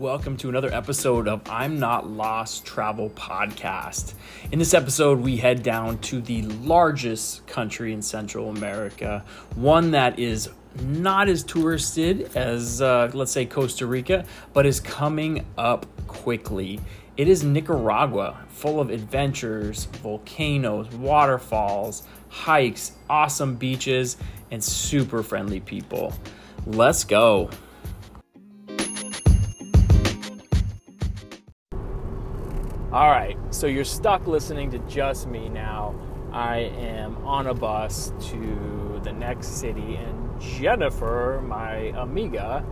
Welcome to another episode of I'm Not Lost Travel Podcast. In this episode, we head down to the largest country in Central America, one that is not as touristed as, uh, let's say, Costa Rica, but is coming up quickly. It is Nicaragua, full of adventures, volcanoes, waterfalls, hikes, awesome beaches, and super friendly people. Let's go. All right, so you're stuck listening to just me now. I am on a bus to the next city, and Jennifer, my amiga,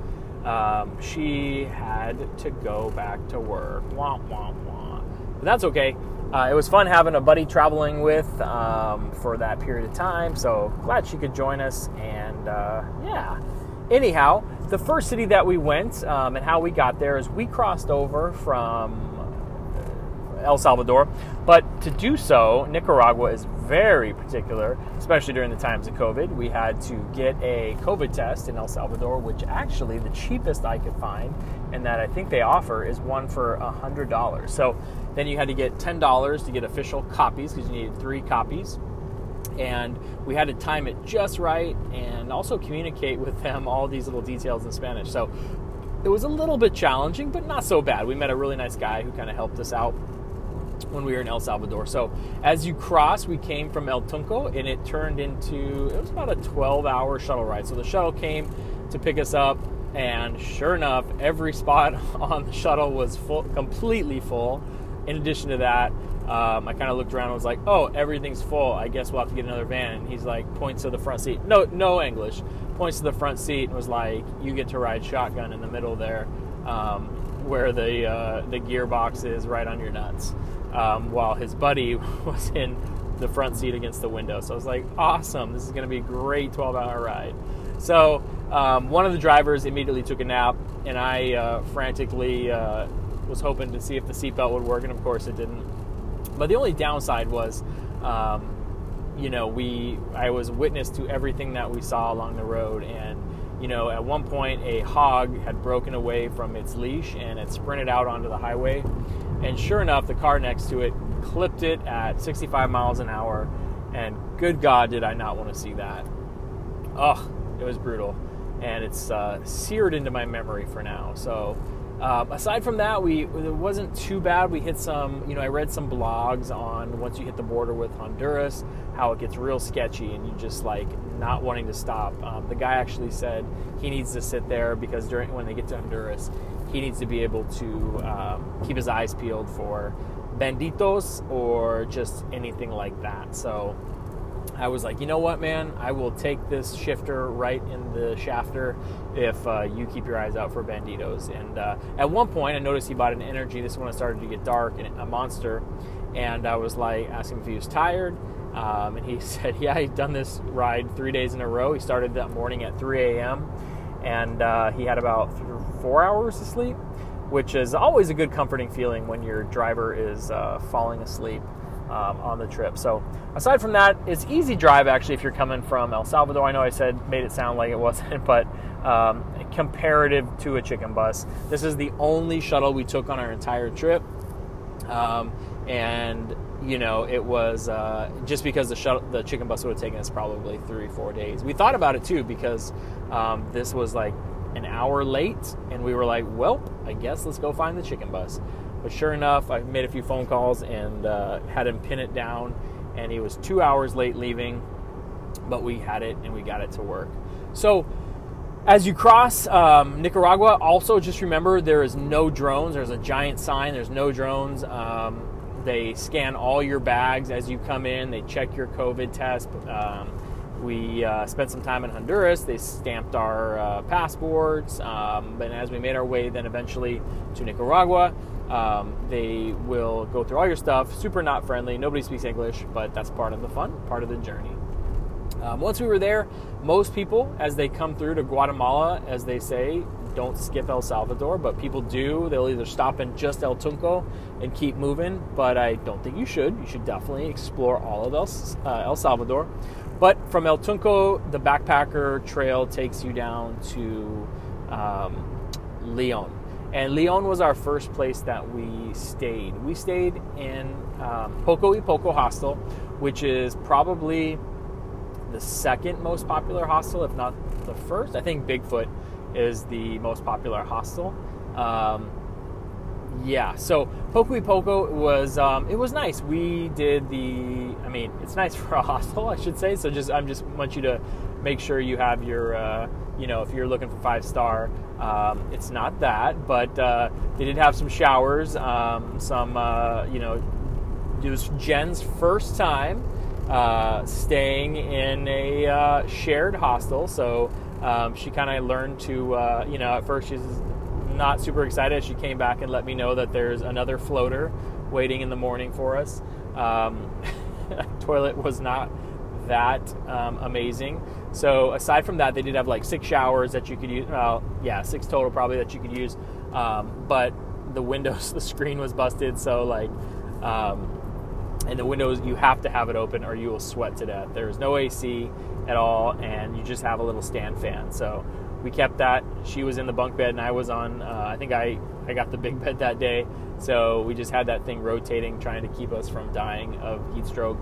um, she had to go back to work. Wah, wah, wah. But that's okay. Uh, it was fun having a buddy traveling with um, for that period of time, so glad she could join us. And uh, yeah, anyhow, the first city that we went um, and how we got there is we crossed over from El Salvador. But to do so, Nicaragua is very particular, especially during the times of COVID. We had to get a COVID test in El Salvador, which actually the cheapest I could find, and that I think they offer is one for $100. So then you had to get $10 to get official copies because you needed three copies. And we had to time it just right and also communicate with them all these little details in Spanish. So it was a little bit challenging, but not so bad. We met a really nice guy who kind of helped us out when we were in El Salvador. So as you cross, we came from El Tunco and it turned into, it was about a 12 hour shuttle ride. So the shuttle came to pick us up and sure enough, every spot on the shuttle was full, completely full. In addition to that, um, I kind of looked around and was like, "Oh, everything's full. I guess we'll have to get another van." And he's like, points to the front seat. No, no English. Points to the front seat and was like, "You get to ride shotgun in the middle there, um, where the uh, the gearbox is right on your nuts." Um, while his buddy was in the front seat against the window. So I was like, awesome, this is going to be a great 12 hour ride. So um, one of the drivers immediately took a nap, and I uh, frantically uh, was hoping to see if the seatbelt would work, and of course it didn't. But the only downside was, um, you know, we I was witness to everything that we saw along the road, and you know, at one point a hog had broken away from its leash and it sprinted out onto the highway and sure enough, the car next to it clipped it at 65 miles an hour. And good God, did I not want to see that. Ugh, it was brutal. And it's uh, seared into my memory for now. So, um, aside from that, we it wasn't too bad. We hit some, you know, I read some blogs on once you hit the border with Honduras, how it gets real sketchy, and you just like not wanting to stop. Um, the guy actually said he needs to sit there because during when they get to Honduras, he needs to be able to um, keep his eyes peeled for banditos or just anything like that. So I was like, you know what, man, I will take this shifter right in the shafter if uh, you keep your eyes out for banditos. And uh, at one point, I noticed he bought an energy. This is when it started to get dark and a monster. And I was like, asking if he was tired. Um, and he said, yeah, he'd done this ride three days in a row. He started that morning at 3 a.m. And uh, he had about four hours of sleep, which is always a good comforting feeling when your driver is uh, falling asleep um, on the trip. So aside from that, it's easy drive actually if you're coming from El Salvador. I know I said made it sound like it wasn't, but um, comparative to a chicken bus, this is the only shuttle we took on our entire trip, um, and you know it was uh, just because the shuttle, the chicken bus would have taken us probably three four days. We thought about it too because um, this was like an hour late, and we were like, well, I guess let's go find the chicken bus. But sure enough, I made a few phone calls and uh, had him pin it down, and he was two hours late leaving, but we had it and we got it to work. So, as you cross um, Nicaragua, also just remember there is no drones. There's a giant sign. There's no drones. Um, they scan all your bags as you come in. They check your COVID test. Um, we uh, spent some time in Honduras. They stamped our uh, passports. Um, and as we made our way then eventually to Nicaragua, um, they will go through all your stuff. Super not friendly. Nobody speaks English, but that's part of the fun, part of the journey. Um, once we were there, most people, as they come through to Guatemala, as they say, don't skip El Salvador, but people do. They'll either stop in just El Tunco and keep moving, but I don't think you should. You should definitely explore all of El, uh, El Salvador. But from El Tunco, the backpacker trail takes you down to um, Leon. And Leon was our first place that we stayed. We stayed in um, Poco y Poco Hostel, which is probably the second most popular hostel, if not the first. I think Bigfoot is the most popular hostel. Um, yeah, so y Poco was um, it was nice. We did the, I mean, it's nice for a hostel, I should say. So just I'm just want you to make sure you have your, uh, you know, if you're looking for five star, um, it's not that, but uh, they did have some showers, um, some, uh, you know, it was Jen's first time uh, staying in a uh, shared hostel, so um, she kind of learned to, uh, you know, at first she's not super excited. She came back and let me know that there's another floater waiting in the morning for us. Um, toilet was not that um, amazing. So aside from that, they did have like six showers that you could use. Well, yeah, six total probably that you could use. Um, but the windows, the screen was busted. So like, um, and the windows you have to have it open or you will sweat to death. There's no AC at all, and you just have a little stand fan. So we kept that. She was in the bunk bed, and I was on. Uh, I think I I got the big bed that day, so we just had that thing rotating, trying to keep us from dying of heat stroke.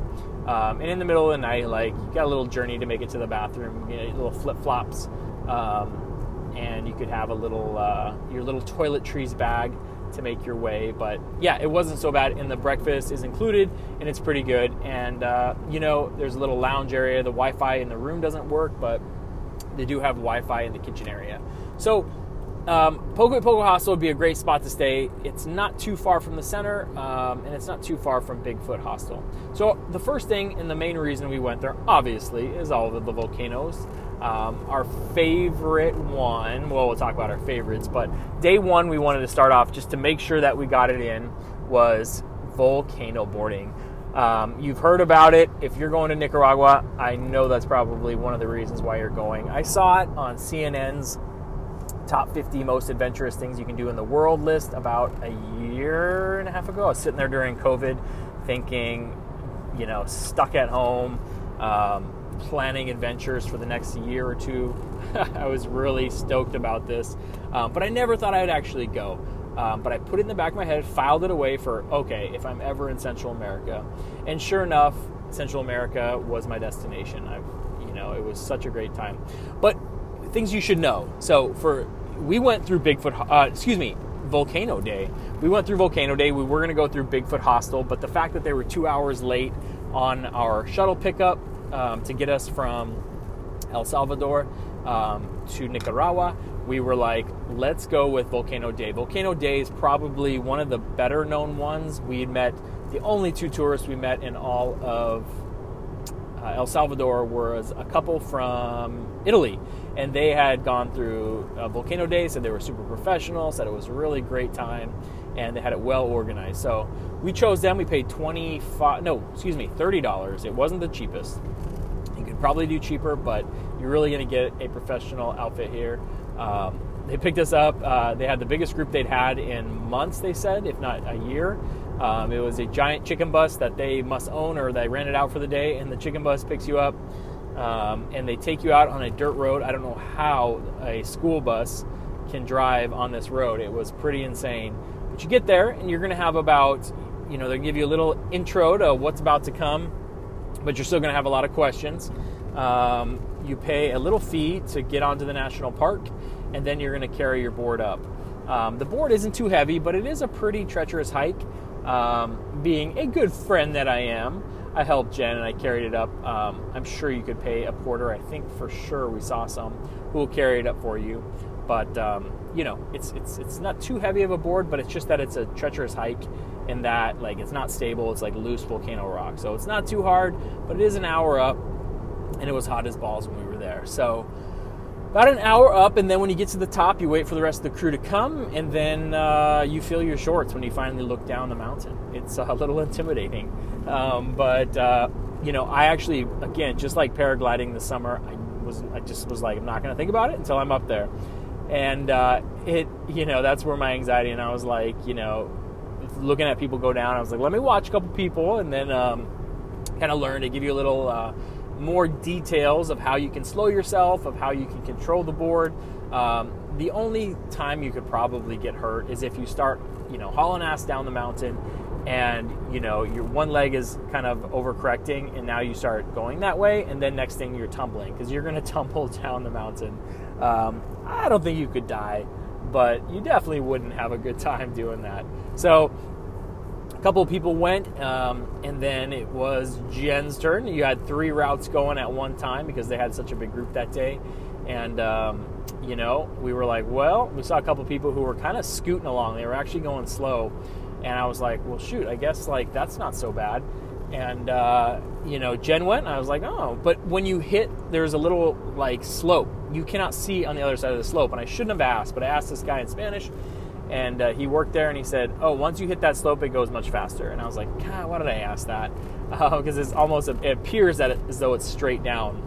Um, and in the middle of the night, like you got a little journey to make it to the bathroom, you know, little flip flops, um, and you could have a little uh, your little toiletries bag to make your way. But yeah, it wasn't so bad. And the breakfast is included, and it's pretty good. And uh, you know, there's a little lounge area. The Wi-Fi in the room doesn't work, but they do have Wi-Fi in the kitchen area. So um, Poco Poco Hostel would be a great spot to stay. It's not too far from the center, um, and it's not too far from Bigfoot Hostel. So the first thing and the main reason we went there, obviously, is all of the volcanoes. Um, our favorite one, well, we'll talk about our favorites, but day one we wanted to start off just to make sure that we got it in was volcano boarding. Um, you've heard about it. If you're going to Nicaragua, I know that's probably one of the reasons why you're going. I saw it on CNN's top 50 most adventurous things you can do in the world list about a year and a half ago. I was sitting there during COVID thinking, you know, stuck at home, um, planning adventures for the next year or two. I was really stoked about this, um, but I never thought I would actually go. Um, but I put it in the back of my head, filed it away for okay, if I'm ever in Central America, and sure enough, Central America was my destination. I, you know, it was such a great time. But things you should know. So for we went through Bigfoot, uh, excuse me, Volcano Day. We went through Volcano Day. We were going to go through Bigfoot Hostel, but the fact that they were two hours late on our shuttle pickup um, to get us from El Salvador um, to Nicaragua, we were like, let's go with Volcano Day. Volcano Day is probably one of the better known ones. We met the only two tourists we met in all of uh, El Salvador was a couple from Italy, and they had gone through uh, Volcano Day, said they were super professional, said it was a really great time, and they had it well organized. So we chose them. We paid twenty five, no, excuse me, thirty dollars. It wasn't the cheapest. You could probably do cheaper, but you're really going to get a professional outfit here. Um, they picked us up. Uh, they had the biggest group they'd had in months, they said, if not a year. Um, it was a giant chicken bus that they must own or they rented out for the day, and the chicken bus picks you up um, and they take you out on a dirt road. I don't know how a school bus can drive on this road. It was pretty insane. But you get there, and you're going to have about, you know, they give you a little intro to what's about to come, but you're still going to have a lot of questions. Um, you pay a little fee to get onto the national park, and then you're going to carry your board up. Um, the board isn't too heavy, but it is a pretty treacherous hike. Um, being a good friend that I am, I helped Jen and I carried it up. Um, I'm sure you could pay a porter. I think for sure we saw some who will carry it up for you. But um, you know, it's it's it's not too heavy of a board, but it's just that it's a treacherous hike, and that like it's not stable. It's like loose volcano rock, so it's not too hard, but it is an hour up and it was hot as balls when we were there. So about an hour up, and then when you get to the top, you wait for the rest of the crew to come, and then uh, you feel your shorts when you finally look down the mountain. It's a little intimidating, um, but uh, you know, I actually, again, just like paragliding this summer, I was, I just was like, I'm not going to think about it until I'm up there, and uh, it, you know, that's where my anxiety, and I was like, you know, looking at people go down, I was like, let me watch a couple people, and then um, kind of learn to give you a little uh, more details of how you can slow yourself, of how you can control the board. Um, the only time you could probably get hurt is if you start, you know, hauling ass down the mountain and you know your one leg is kind of overcorrecting and now you start going that way and then next thing you're tumbling because you're going to tumble down the mountain um, i don't think you could die but you definitely wouldn't have a good time doing that so couple people went um, and then it was jen's turn you had three routes going at one time because they had such a big group that day and um, you know we were like well we saw a couple people who were kind of scooting along they were actually going slow and I was like, well, shoot, I guess like that's not so bad. And uh, you know, Jen went, and I was like, oh, but when you hit, there's a little like slope. You cannot see on the other side of the slope. And I shouldn't have asked, but I asked this guy in Spanish, and uh, he worked there, and he said, oh, once you hit that slope, it goes much faster. And I was like, God, why did I ask that? Because uh, it's almost it appears that it, as though it's straight down.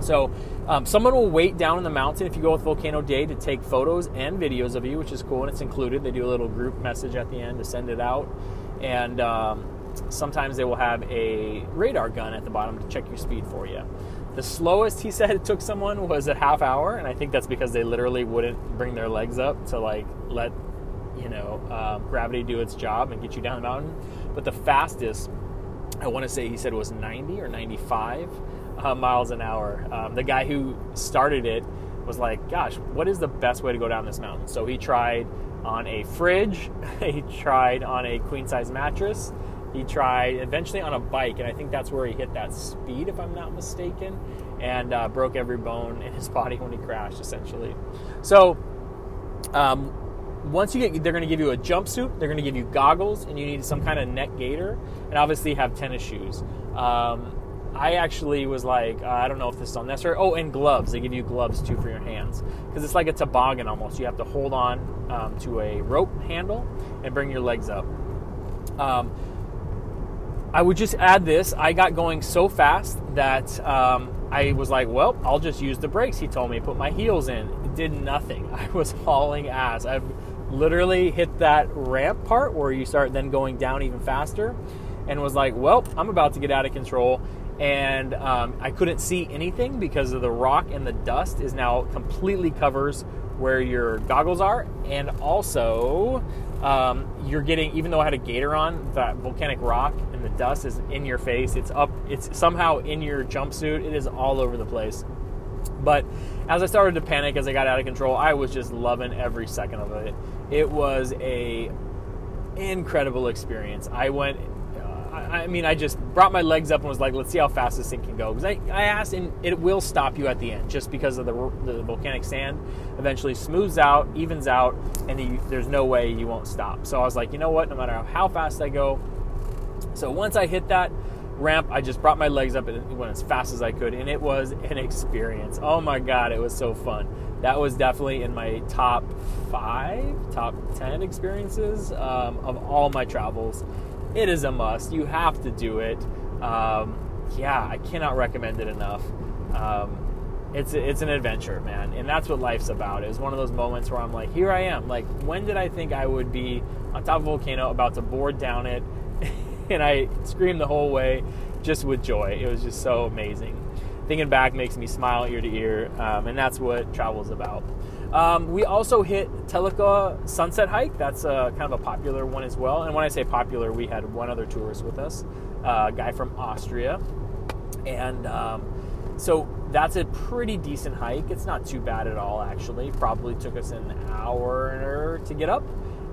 So um, someone will wait down in the mountain if you go with Volcano Day to take photos and videos of you, which is cool and it's included. They do a little group message at the end to send it out, and um, sometimes they will have a radar gun at the bottom to check your speed for you. The slowest he said it took someone was a half hour, and I think that's because they literally wouldn't bring their legs up to like let you know um, gravity do its job and get you down the mountain. But the fastest, I want to say he said was 90 or 95 uh, miles an hour. Um, the guy who started it was like, "Gosh, what is the best way to go down this mountain?" So he tried on a fridge, he tried on a queen size mattress, he tried eventually on a bike, and I think that's where he hit that speed, if I'm not mistaken, and uh, broke every bone in his body when he crashed, essentially. So. Um, once you get, they're going to give you a jumpsuit, they're going to give you goggles, and you need some kind of neck gaiter, and obviously have tennis shoes. Um, I actually was like, uh, I don't know if this is unnecessary. Oh, and gloves. They give you gloves too for your hands because it's like a toboggan almost. You have to hold on um, to a rope handle and bring your legs up. Um, I would just add this. I got going so fast that um, I was like, well, I'll just use the brakes. He told me, put my heels in. It did nothing. I was hauling ass. I've literally hit that ramp part where you start then going down even faster and was like, well, I'm about to get out of control and um, I couldn't see anything because of the rock and the dust is now completely covers where your goggles are, and also um, you're getting even though I had a gator on, that volcanic rock and the dust is in your face. It's up. It's somehow in your jumpsuit. It is all over the place. But as I started to panic as I got out of control, I was just loving every second of it. It was a incredible experience. I went I mean, I just brought my legs up and was like, let's see how fast this thing can go. Because I, I asked, and it will stop you at the end just because of the, the volcanic sand eventually smooths out, evens out, and you, there's no way you won't stop. So I was like, you know what, no matter how fast I go. So once I hit that ramp, I just brought my legs up and went as fast as I could, and it was an experience. Oh my God, it was so fun. That was definitely in my top five, top 10 experiences um, of all my travels it is a must. You have to do it. Um, yeah, I cannot recommend it enough. Um, it's it's an adventure, man, and that's what life's about. It was one of those moments where I'm like, here I am. Like, when did I think I would be on top of a volcano, about to board down it, and I screamed the whole way, just with joy. It was just so amazing. Thinking back makes me smile ear to ear, um, and that's what travel is about. Um, we also hit Telica Sunset Hike. That's a, kind of a popular one as well. And when I say popular, we had one other tourist with us, uh, a guy from Austria. And um, so that's a pretty decent hike. It's not too bad at all, actually. Probably took us an hour to get up.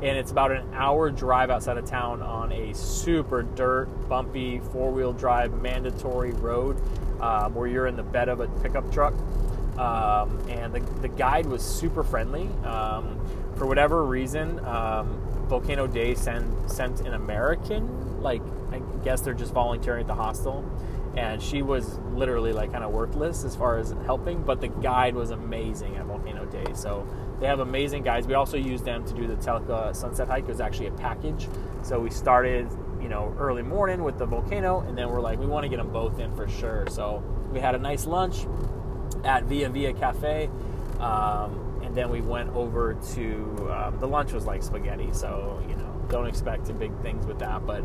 And it's about an hour drive outside of town on a super dirt, bumpy, four wheel drive mandatory road um, where you're in the bed of a pickup truck. Um, and the, the guide was super friendly. Um, for whatever reason, um, Volcano Day send, sent an American, like, I guess they're just volunteering at the hostel. And she was literally like kind of worthless as far as helping, but the guide was amazing at Volcano Day. So they have amazing guides. We also used them to do the Telica Sunset Hike. It was actually a package. So we started, you know, early morning with the volcano, and then we're like, we want to get them both in for sure. So we had a nice lunch at Via Via Cafe. Um, and then we went over to um, the lunch was like spaghetti, so you know don't expect big things with that. But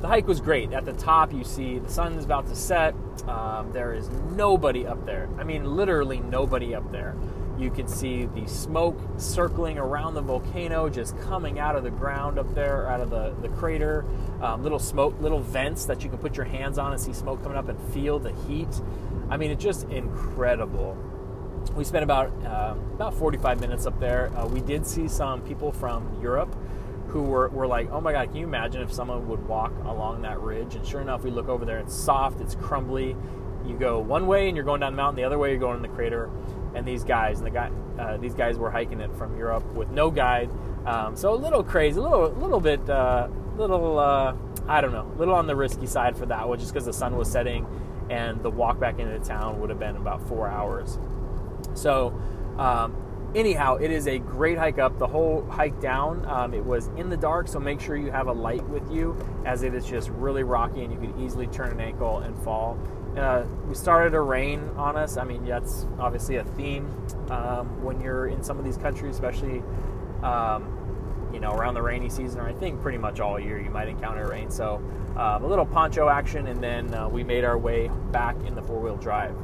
the hike was great. At the top, you see the sun is about to set. Um, there is nobody up there. I mean, literally nobody up there. You can see the smoke circling around the volcano, just coming out of the ground up there, out of the, the crater. Um, little smoke, little vents that you can put your hands on and see smoke coming up and feel the heat. I mean, it's just incredible. We spent about uh, about 45 minutes up there. Uh, we did see some people from Europe who were, were like, oh my God, can you imagine if someone would walk along that ridge? And sure enough, we look over there, it's soft, it's crumbly. You go one way and you're going down the mountain, the other way you're going in the crater. And these guys, and the guy, uh, these guys were hiking it from Europe with no guide. Um, so a little crazy, a little, little bit, uh, little, uh, I don't know, a little on the risky side for that one, just because the sun was setting, and the walk back into town would have been about four hours. So, um, anyhow, it is a great hike up. The whole hike down, um, it was in the dark, so make sure you have a light with you, as it is just really rocky and you could easily turn an ankle and fall. Uh, we started to rain on us. I mean, that's obviously a theme um, when you're in some of these countries, especially um, you know around the rainy season, or I think pretty much all year you might encounter rain. So um, a little poncho action, and then uh, we made our way back in the four wheel drive.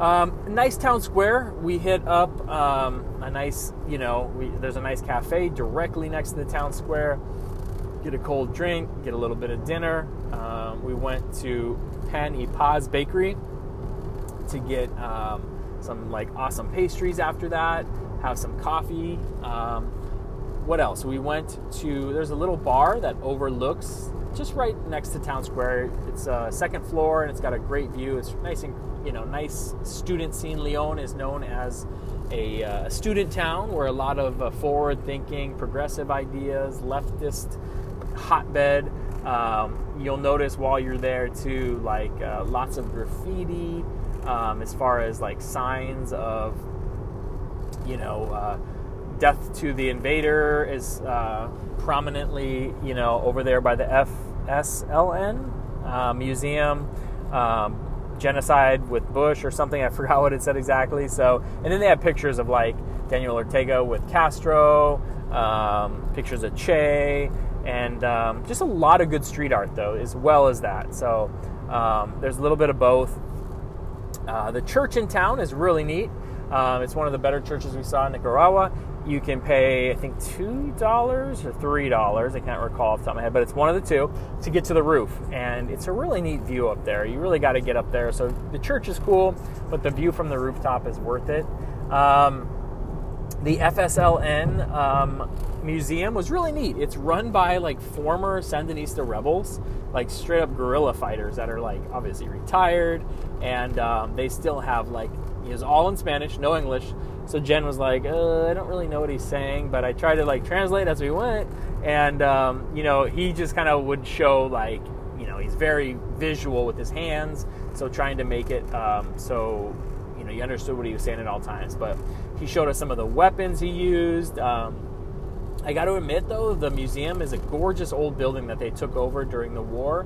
Um, nice town square. We hit up um, a nice, you know, we, there's a nice cafe directly next to the town square. Get a cold drink, get a little bit of dinner. Um, we went to Pan y Paz Bakery to get um, some like awesome pastries after that. Have some coffee. Um, what else? We went to there's a little bar that overlooks just right next to town square. It's a second floor and it's got a great view. It's nice and you know, nice student scene. Leon is known as a uh, student town where a lot of uh, forward thinking, progressive ideas, leftist hotbed. Um, you'll notice while you're there too, like uh, lots of graffiti um, as far as like signs of, you know, uh, death to the invader is uh, prominently, you know, over there by the FSLN uh, museum. Um, genocide with Bush or something. I forgot what it said exactly. So, and then they have pictures of like Daniel Ortega with Castro, um, pictures of Che, and um, just a lot of good street art though, as well as that. So um, there's a little bit of both. Uh, the church in town is really neat. Um, it's one of the better churches we saw in Nicaragua you can pay, I think, two dollars or three dollars. I can't recall off the top of my head, but it's one of the two to get to the roof, and it's a really neat view up there. You really got to get up there. So the church is cool, but the view from the rooftop is worth it. Um, the FSLN um, museum was really neat. It's run by like former Sandinista rebels, like straight up guerrilla fighters that are like obviously retired, and um, they still have like it was all in Spanish, no English so Jen was like, uh, I don't really know what he's saying, but I tried to like translate as we went, and um, you know, he just kind of would show like, you know, he's very visual with his hands, so trying to make it um, so you know you understood what he was saying at all times. But he showed us some of the weapons he used. Um, I got to admit though, the museum is a gorgeous old building that they took over during the war,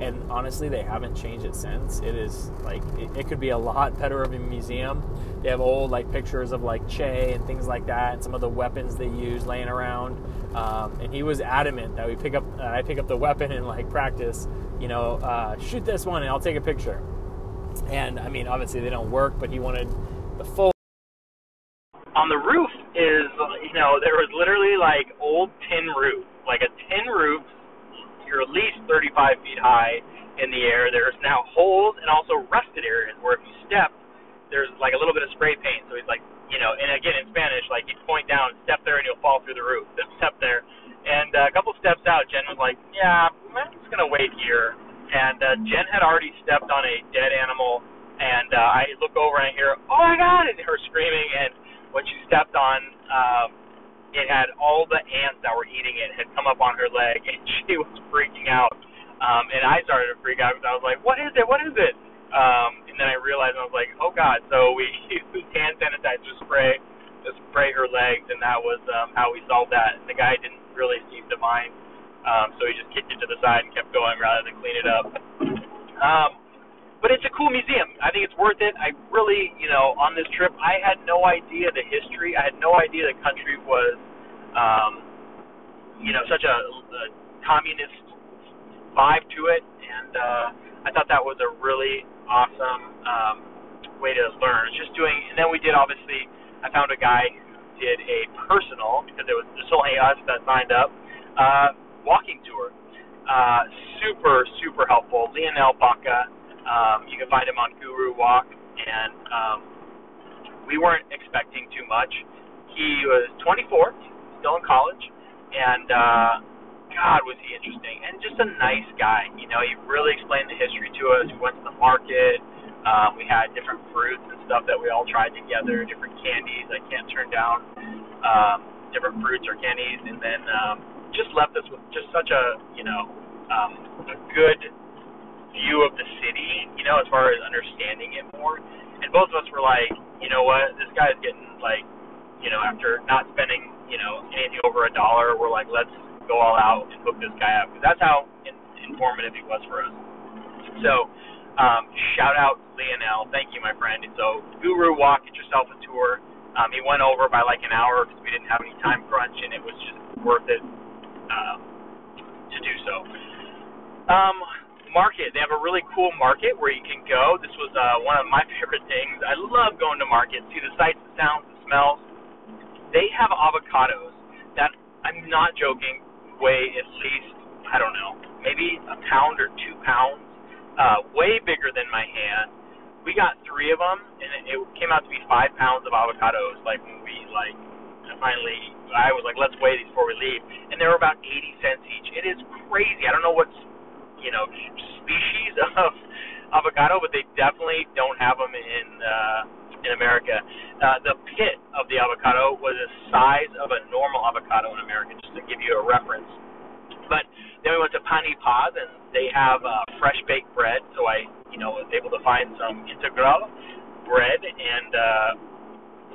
and honestly they haven't changed it since. It is like it, it, could be a lot better of a museum. They have old like pictures of like che and things like that and some of the weapons they use laying around. Um, and he was adamant that we pick up uh, i pick up the weapon and like practice you know uh, shoot this one and i'll take a picture. And i mean obviously they don't work but he wanted the full on the roof is you know there was literally like old tin roof like a tin roof you're at least 35 feet high in the air. There's now holes and also rusted areas where if you step, there's like a little bit of spray paint. So he's like, you know, and again in Spanish, like he'd point down, step there, and you'll fall through the roof. Step there, and uh, a couple steps out, Jen was like, yeah, I'm just gonna wait here. And uh, Jen had already stepped on a dead animal, and uh, I look over and I hear, oh my god, and her screaming. And when she stepped on, um, it had all the ants that were eating it had come up on her leg, and she was freaking out. Um, and I started to freak out because I was like, "What is it? What is it?" Um, and then I realized I was like, "Oh God!" So we used hand sanitizer spray to spray her legs, and that was um, how we solved that. And the guy didn't really seem to mind, um, so he just kicked it to the side and kept going rather than clean it up. Um, but it's a cool museum. I think it's worth it. I really, you know, on this trip, I had no idea the history. I had no idea the country was, um, you know, such a, a communist vibe to it, and uh, I thought that was a really awesome um, way to learn. It's just doing, and then we did obviously. I found a guy who did a personal because it was just only us that signed up. Uh, walking tour. Uh, super super helpful. Lionel Baca. Um, you can find him on Guru Walk, and um, we weren't expecting too much. He was 24, still in college, and uh, God was he interesting and just a nice guy. You know, he really explained the history to us. We went to the market. Um, we had different fruits and stuff that we all tried together, different candies. I can't turn down um, different fruits or candies, and then um, just left us with just such a you know um, a good view of the city. You know, as far as understanding it more. And both of us were like, you know what, this guy's getting like, you know, after not spending you know anything over a dollar, we're like, let's go all out and hook this guy up because that's how in, informative he was for us. So um, shout out Lionel. Thank you, my friend. So, Guru Walk, get yourself a tour. Um, he went over by like an hour because we didn't have any time crunch, and it was just worth it uh, to do so. Um, market. They have a really cool market where you can go. This was uh, one of my favorite things. I love going to markets, see the sights, the sounds, the smells. They have avocados that I'm not joking weigh at least I don't know maybe a pound or two pounds uh, way bigger than my hand. We got three of them, and it, it came out to be five pounds of avocados. Like when we like finally, I was like, let's weigh these before we leave, and they were about eighty cents each. It is crazy. I don't know what you know species of avocado, but they definitely don't have them in uh, in America. Uh, the pit of the avocado was the size of a normal avocado in America, just to give you a reference. But then we went to Pan y Paz, and they have uh, fresh baked bread. So I, you know, was able to find some integral bread, and uh,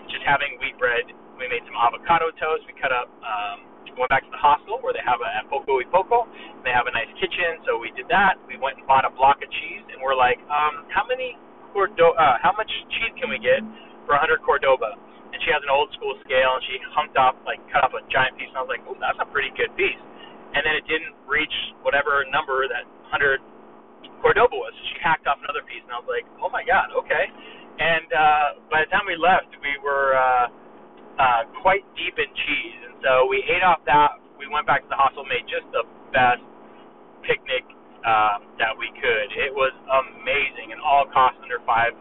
just having wheat bread. We made some avocado toast. We cut up. Um, went back to the hostel where they have a at Poco y Poco. They have a nice kitchen, so we did that. We went and bought a block of cheese, and we're like, um, how many Cordo- uh, how much cheese can we get for 100 Cordoba? And she has an old school scale, and she hunked off, like, cut off a giant piece, and I was like, oh, that's a pretty good piece and then it didn't reach whatever number that 100 Cordoba was. So she hacked off another piece, and I was like, oh my god, okay. And uh, by the time we left, we were uh, uh, quite deep in cheese, and so we ate off that. We went back to the hostel, made just the best picnic uh, that we could. It was amazing, and all cost under five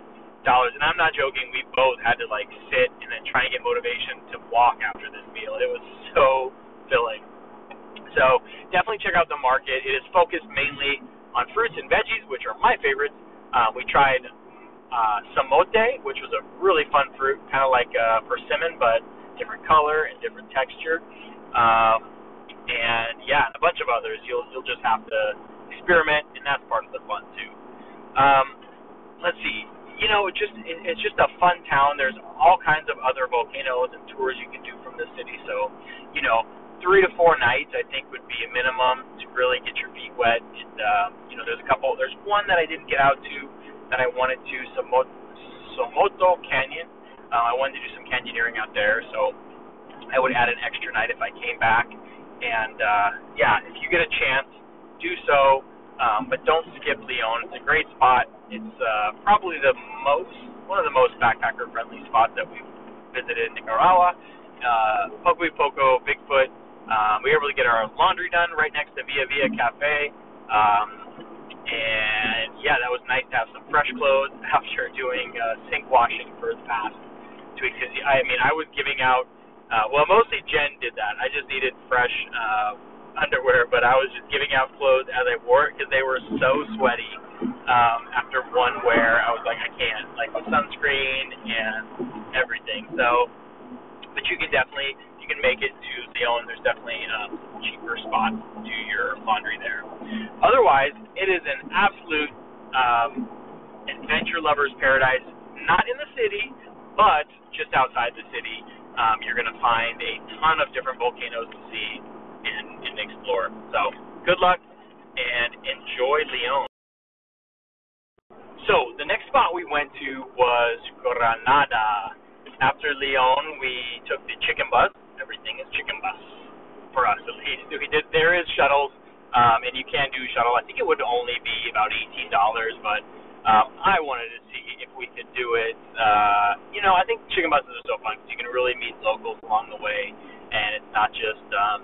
dollars. And I'm not joking. We both had to like sit and then try and get motivation to walk after this meal. It was so filling. So definitely check out the market. It is focused mainly on fruits and veggies, which are my favorites. Uh, we tried uh, samote, which was a really fun fruit, kind of like uh, persimmon, but different color and different texture. Um, and yeah, and a bunch of others. You'll you'll just have to experiment, and that's part of the fun too. Um, let's see. You know, it just it, it's just a fun town. There's all kinds of other volcanoes and tours you can do from the city. So, you know, three to four nights, I think, would be a minimum to really get your feet wet. And uh, you know, there's a couple. There's one that I didn't get out to that I wanted to Somoto, Canyon. Uh, I wanted to do some canyoneering out there, so I would add an extra night if I came back. And uh, yeah, if you get a chance, do so. Um, but don't skip Leon. It's a great spot. It's uh, probably the most, one of the most backpacker friendly spots that we've visited in Nicaragua. Uh, Poco Poco, Bigfoot, um, we were able to get our laundry done right next to Via Via Cafe. Um, and yeah, that was nice to have some fresh clothes after doing uh, sink washing for the past two weeks. Cause I mean, I was giving out. Uh, well, mostly Jen did that. I just needed fresh uh, underwear, but I was just giving out clothes as I wore it because they were so sweaty. Um, after one wear, I was like, I can't, like sunscreen and everything. So, but you can definitely you can make it to Leon. There's definitely um, cheaper spots to do your laundry there. Otherwise, it is an absolute um, adventure lover's paradise. Not in the city, but just outside the city. Um, you're going to find a ton of different volcanoes to see and, and explore. So, good luck and enjoy Leon. So, the next spot we went to was Granada. After Leon, we took the chicken bus everything is chicken bus for us at least. We did there is shuttles um, and you can do shuttle. I think it would only be about eighteen dollars, but um, I wanted to see if we could do it. Uh, you know, I think chicken buses are so fun because you can really meet locals along the way, and it's not just um,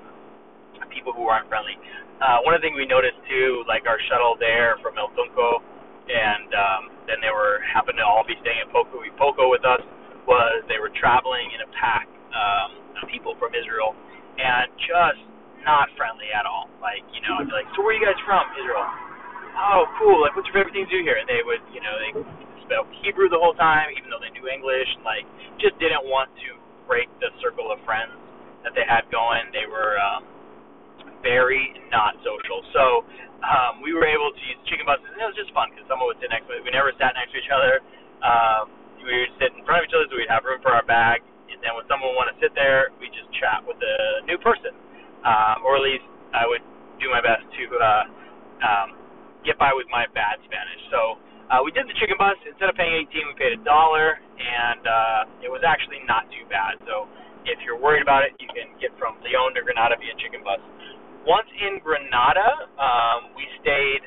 people who aren't friendly. Uh, one of the things we noticed too, like our shuttle there from El Tunco, and um, then they were happened to all be staying at Poco Poco with us, was they were traveling in a pack um, of people from Israel, and just not friendly at all. Like, you know, I'd be like, so where are you guys from? Israel. Oh, cool. Like, what's your favorite thing to do here? And they would, you know, they spoke Hebrew the whole time, even though they knew English. And, like, just didn't want to break the circle of friends that they had going. They were um, very not social. So um, we were able to use chicken buses, and it was just fun because someone would sit next to us. We never sat next to each other. Um, we would sit in front of each other so we'd have room for our bag. And then when someone want to sit there, we just chat with the new person um, or at least I would do my best to uh, um, get by with my bad Spanish. So uh, we did the chicken bus. Instead of paying 18, we paid a dollar, and uh, it was actually not too bad. So if you're worried about it, you can get from Leon to Granada via chicken bus. Once in Granada, um, we stayed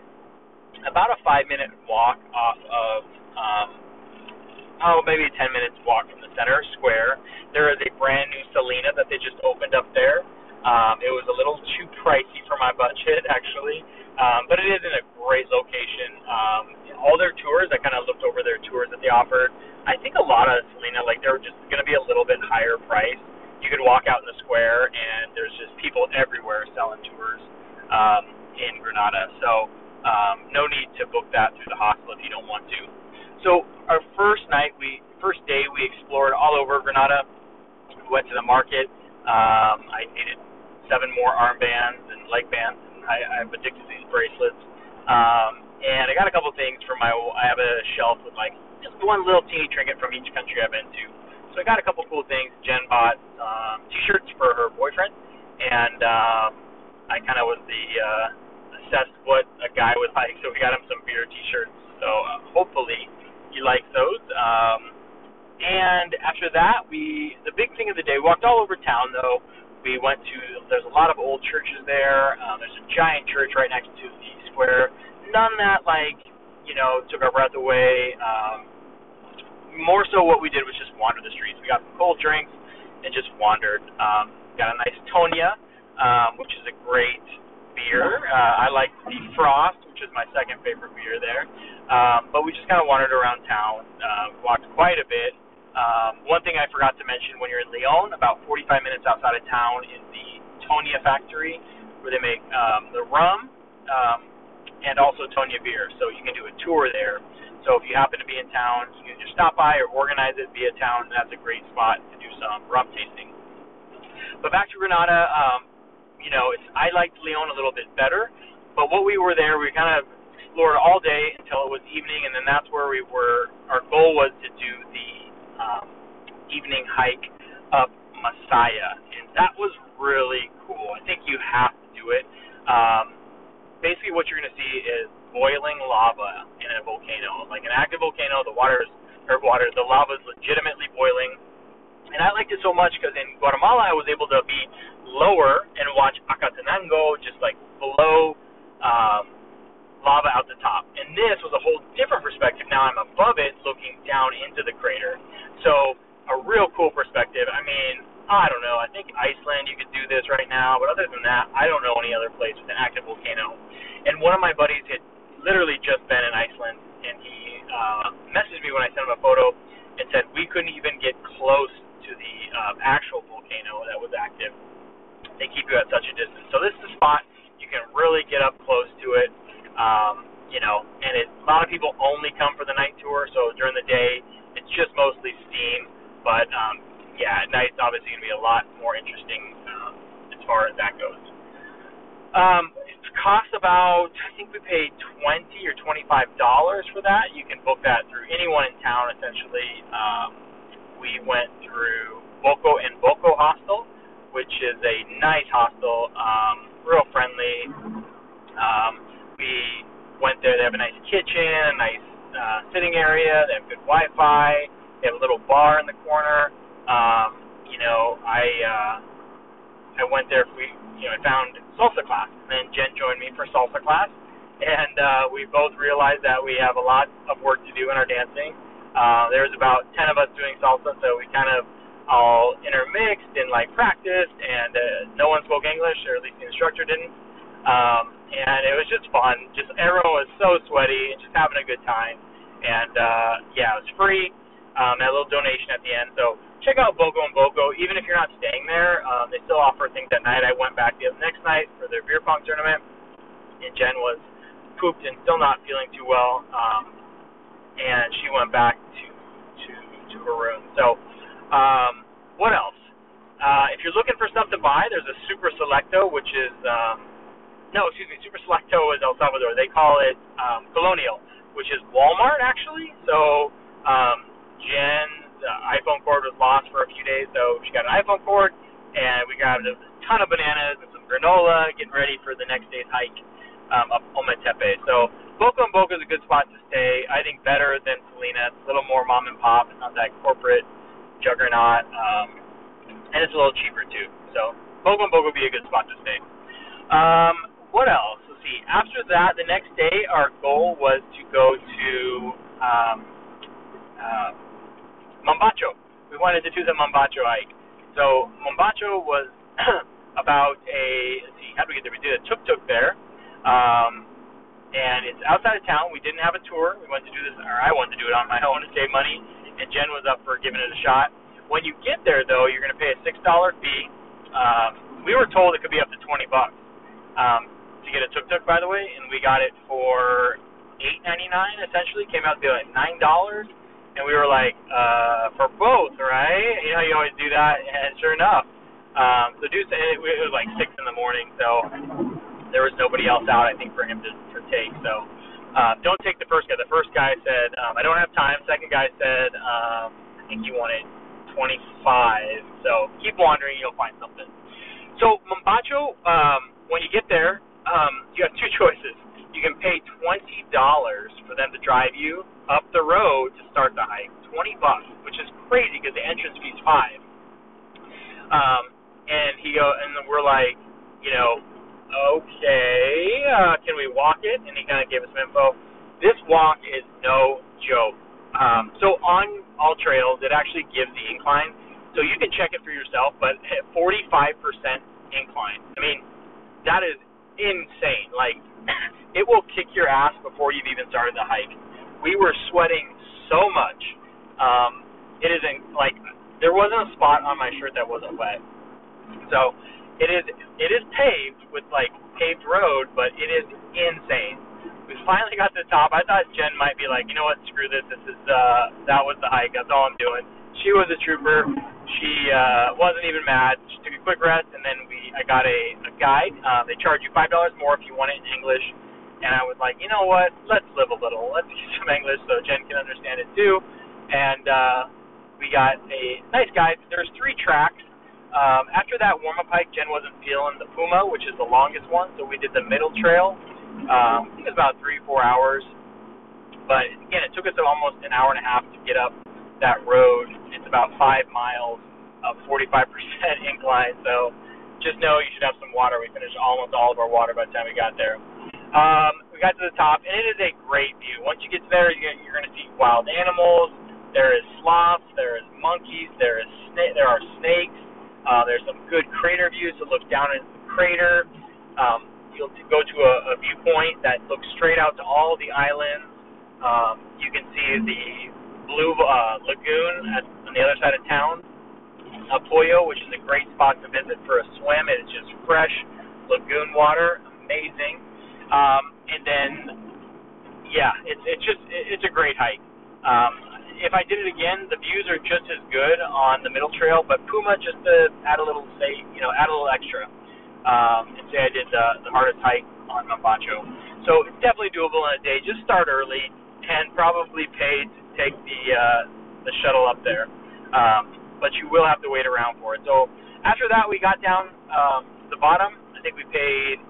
about a five minute walk off of, um, oh, maybe a 10 minutes walk from the center square. There is a brand new Selina that they just opened up there. Um, it was a little too pricey for my budget, actually, um, but it is in a great location. Um, all their tours, I kind of looked over their tours that they offered. I think a lot of Selina, like they're just going to be a little bit higher price. You could walk out in the square, and there's just people everywhere selling tours um, in Granada. So um, no need to book that through the hostel if you don't want to. So our first night, we first day, we explored all over Granada. We went to the market. Um, I needed seven more armbands and leg bands. And I, I'm addicted to these bracelets. Um, and I got a couple things for my. I have a shelf with like just one little teeny trinket from each country I've been to. So I got a couple cool things. Jen bought um, T-shirts for her boyfriend, and um, I kind of was the uh, assessed what a guy would like. So we got him some beer T-shirts. So uh, hopefully he likes those. Um, and after that, we the big thing of the day. We walked all over town though. We went to there's a lot of old churches there. Um, there's a giant church right next to the square. None that like you know took our breath away. Um, more so, what we did was just wander the streets. We got some cold drinks and just wandered. Um, got a nice Toña, um, which is a great beer. Uh, I like the Frost, which is my second favorite beer there. Um, but we just kind of wandered around town, uh, walked quite a bit. Um, one thing I forgot to mention when you're in Leon, about 45 minutes outside of town, is the Toña factory, where they make um, the rum um, and also Toña beer. So you can do a tour there. So if you happen to be in town, you can just stop by or organize it via town. That's a great spot to do some rum tasting. But back to Granada, um, you know, it's I liked Leon a little bit better. But what we were there, we kind of explored all day until it was evening, and then that's where we were. Our goal was to do the um, evening hike up Masaya, and that was really cool. I think you have to do it. Um, basically, what you're going to see is boiling lava in a volcano, like an active volcano. The water is, or water, the lava is legitimately boiling. And I liked it so much because in Guatemala I was able to be lower and watch Acatenango just like below um, lava out the top. And this was a whole different perspective. Now I'm above it looking down into the crater. So a real cool perspective. I mean, I don't know. I think Iceland you could do this right now, but other than that, I don't know any other place with an active volcano. And one of my buddies had literally just been in Iceland, and he uh, messaged me when I sent him a photo and said we couldn't even get close to the uh, actual volcano that was active. They keep you at such a distance. So this is a spot you can really get up close to it. Um, you know, and it, a lot of people only come for the night tour. So during the day, it's just mostly steam, but um, yeah, at night it's obviously going to be a lot more interesting um, as far as that goes. Um, it costs about I think we paid twenty or twenty five dollars for that. You can book that through anyone in town. Essentially, um, we went through Boco and Boco Hostel, which is a nice hostel, um, real friendly. Um, we went there. They have a nice kitchen, a nice uh, sitting area. They have good Wi-Fi. They have a little bar in the corner. Um, you know, I uh, I went there. We you know I found salsa class, and then Jen joined me for salsa class, and uh, we both realized that we have a lot of work to do in our dancing. Uh, there was about ten of us doing salsa, so we kind of all intermixed and like practiced, and uh, no one spoke English, or at least the instructor didn't. Um, and it was just fun. Just everyone was so sweaty and just having a good time. And uh, yeah, it was free. Um, a little donation at the end. So check out Bogo and Bogo. Even if you're not staying there, um, they still offer things at night. I went back the next night for their beer pong tournament, and Jen was pooped and still not feeling too well. Um, and she went back to to to her room. So um, what else? Uh, if you're looking for stuff to buy, there's a Super Selecto, which is um, no, excuse me, Super Selecto is El Salvador. They call it um, Colonial, which is Walmart actually. So um, Jen's uh, iPhone cord was lost for a few days, so she got an iPhone cord, and we got a ton of bananas and some granola, getting ready for the next day's hike um, up Ometepe. So Boca and Boca is a good spot to stay. I think better than Selina. It's a little more mom and pop. It's not that corporate juggernaut, um, and it's a little cheaper too. So Bogo and Bogo would be a good spot to stay. Um, what else? Let's see. After that, the next day, our goal was to go to um, uh, Mombacho. We wanted to do the Mombacho hike. So Mombacho was about a. Let's see. How do we get there? We did a tuk tuk there. Um, and it's outside of town. We didn't have a tour. We wanted to do this, or I wanted to do it on my own to save money and Jen was up for giving it a shot. When you get there, though, you're going to pay a six dollar fee. Um, we were told it could be up to twenty bucks um, to get a tuk tuk, by the way, and we got it for eight ninety nine. Essentially, came out to be like nine dollars, and we were like, uh, for both, right? You know, you always do that, and sure enough, um, so do it, it was like six in the morning, so there was nobody else out, I think, for him to, to take. So uh, don't take the first guy. The first guy said, um, I don't have time. Second guy said, um, I think he wanted 25. So keep wandering, you'll find something. So Mombacho, um, when you get there, um, you have two choices. You can pay twenty dollars for them to drive you up the road to start the hike. Twenty bucks, which is crazy because the entrance fee is five. Um, and he go, and we're like, you know, okay, uh, can we walk it? And he kind of gave us some info. This walk is no joke. Um, so on AllTrails, it actually gives the incline. So you can check it for yourself, but 45% incline. I mean, that is insane. Like, it will kick your ass before you've even started the hike. We were sweating so much. Um, it isn't like there wasn't a spot on my shirt that wasn't wet. So it is it is paved with like paved road, but it is insane. We finally got to the top. I thought Jen might be like, you know what, screw this. This is uh that was the hike. That's all I'm doing. She was a trooper. She uh wasn't even mad. She took a quick rest and then we I got a, a guide. Uh, they charge you five dollars more if you want it in English. And I was like, you know what? Let's live a little. Let's use some English so Jen can understand it too. And uh we got a nice guide. There's three tracks um, after that warm up hike, Jen wasn't feeling the Puma, which is the longest one, so we did the middle trail. Um, I think it was about three, four hours. But again, it took us almost an hour and a half to get up that road. It's about five miles of 45% incline, so just know you should have some water. We finished almost all of our water by the time we got there. Um, we got to the top, and it is a great view. Once you get there, you're going to see wild animals. There is sloths, there is monkeys, there is sna- there are snakes. Uh, there's some good crater views to look down into the crater. Um, you'll go to a, a viewpoint that looks straight out to all the islands. Um, you can see the blue uh, lagoon at, on the other side of town. Apoyo, which is a great spot to visit for a swim. It's just fresh lagoon water, amazing. Um, and then, yeah, it's it's just it's a great hike. Um, if I did it again, the views are just as good on the middle trail, but Puma just to add a little, say, you know, add a little extra. Um, and say I did the, the hardest hike on Mombacho. So it's definitely doable in a day. Just start early and probably pay take the uh, the shuttle up there. Um, but you will have to wait around for it. So after that, we got down um, to the bottom. I think we paid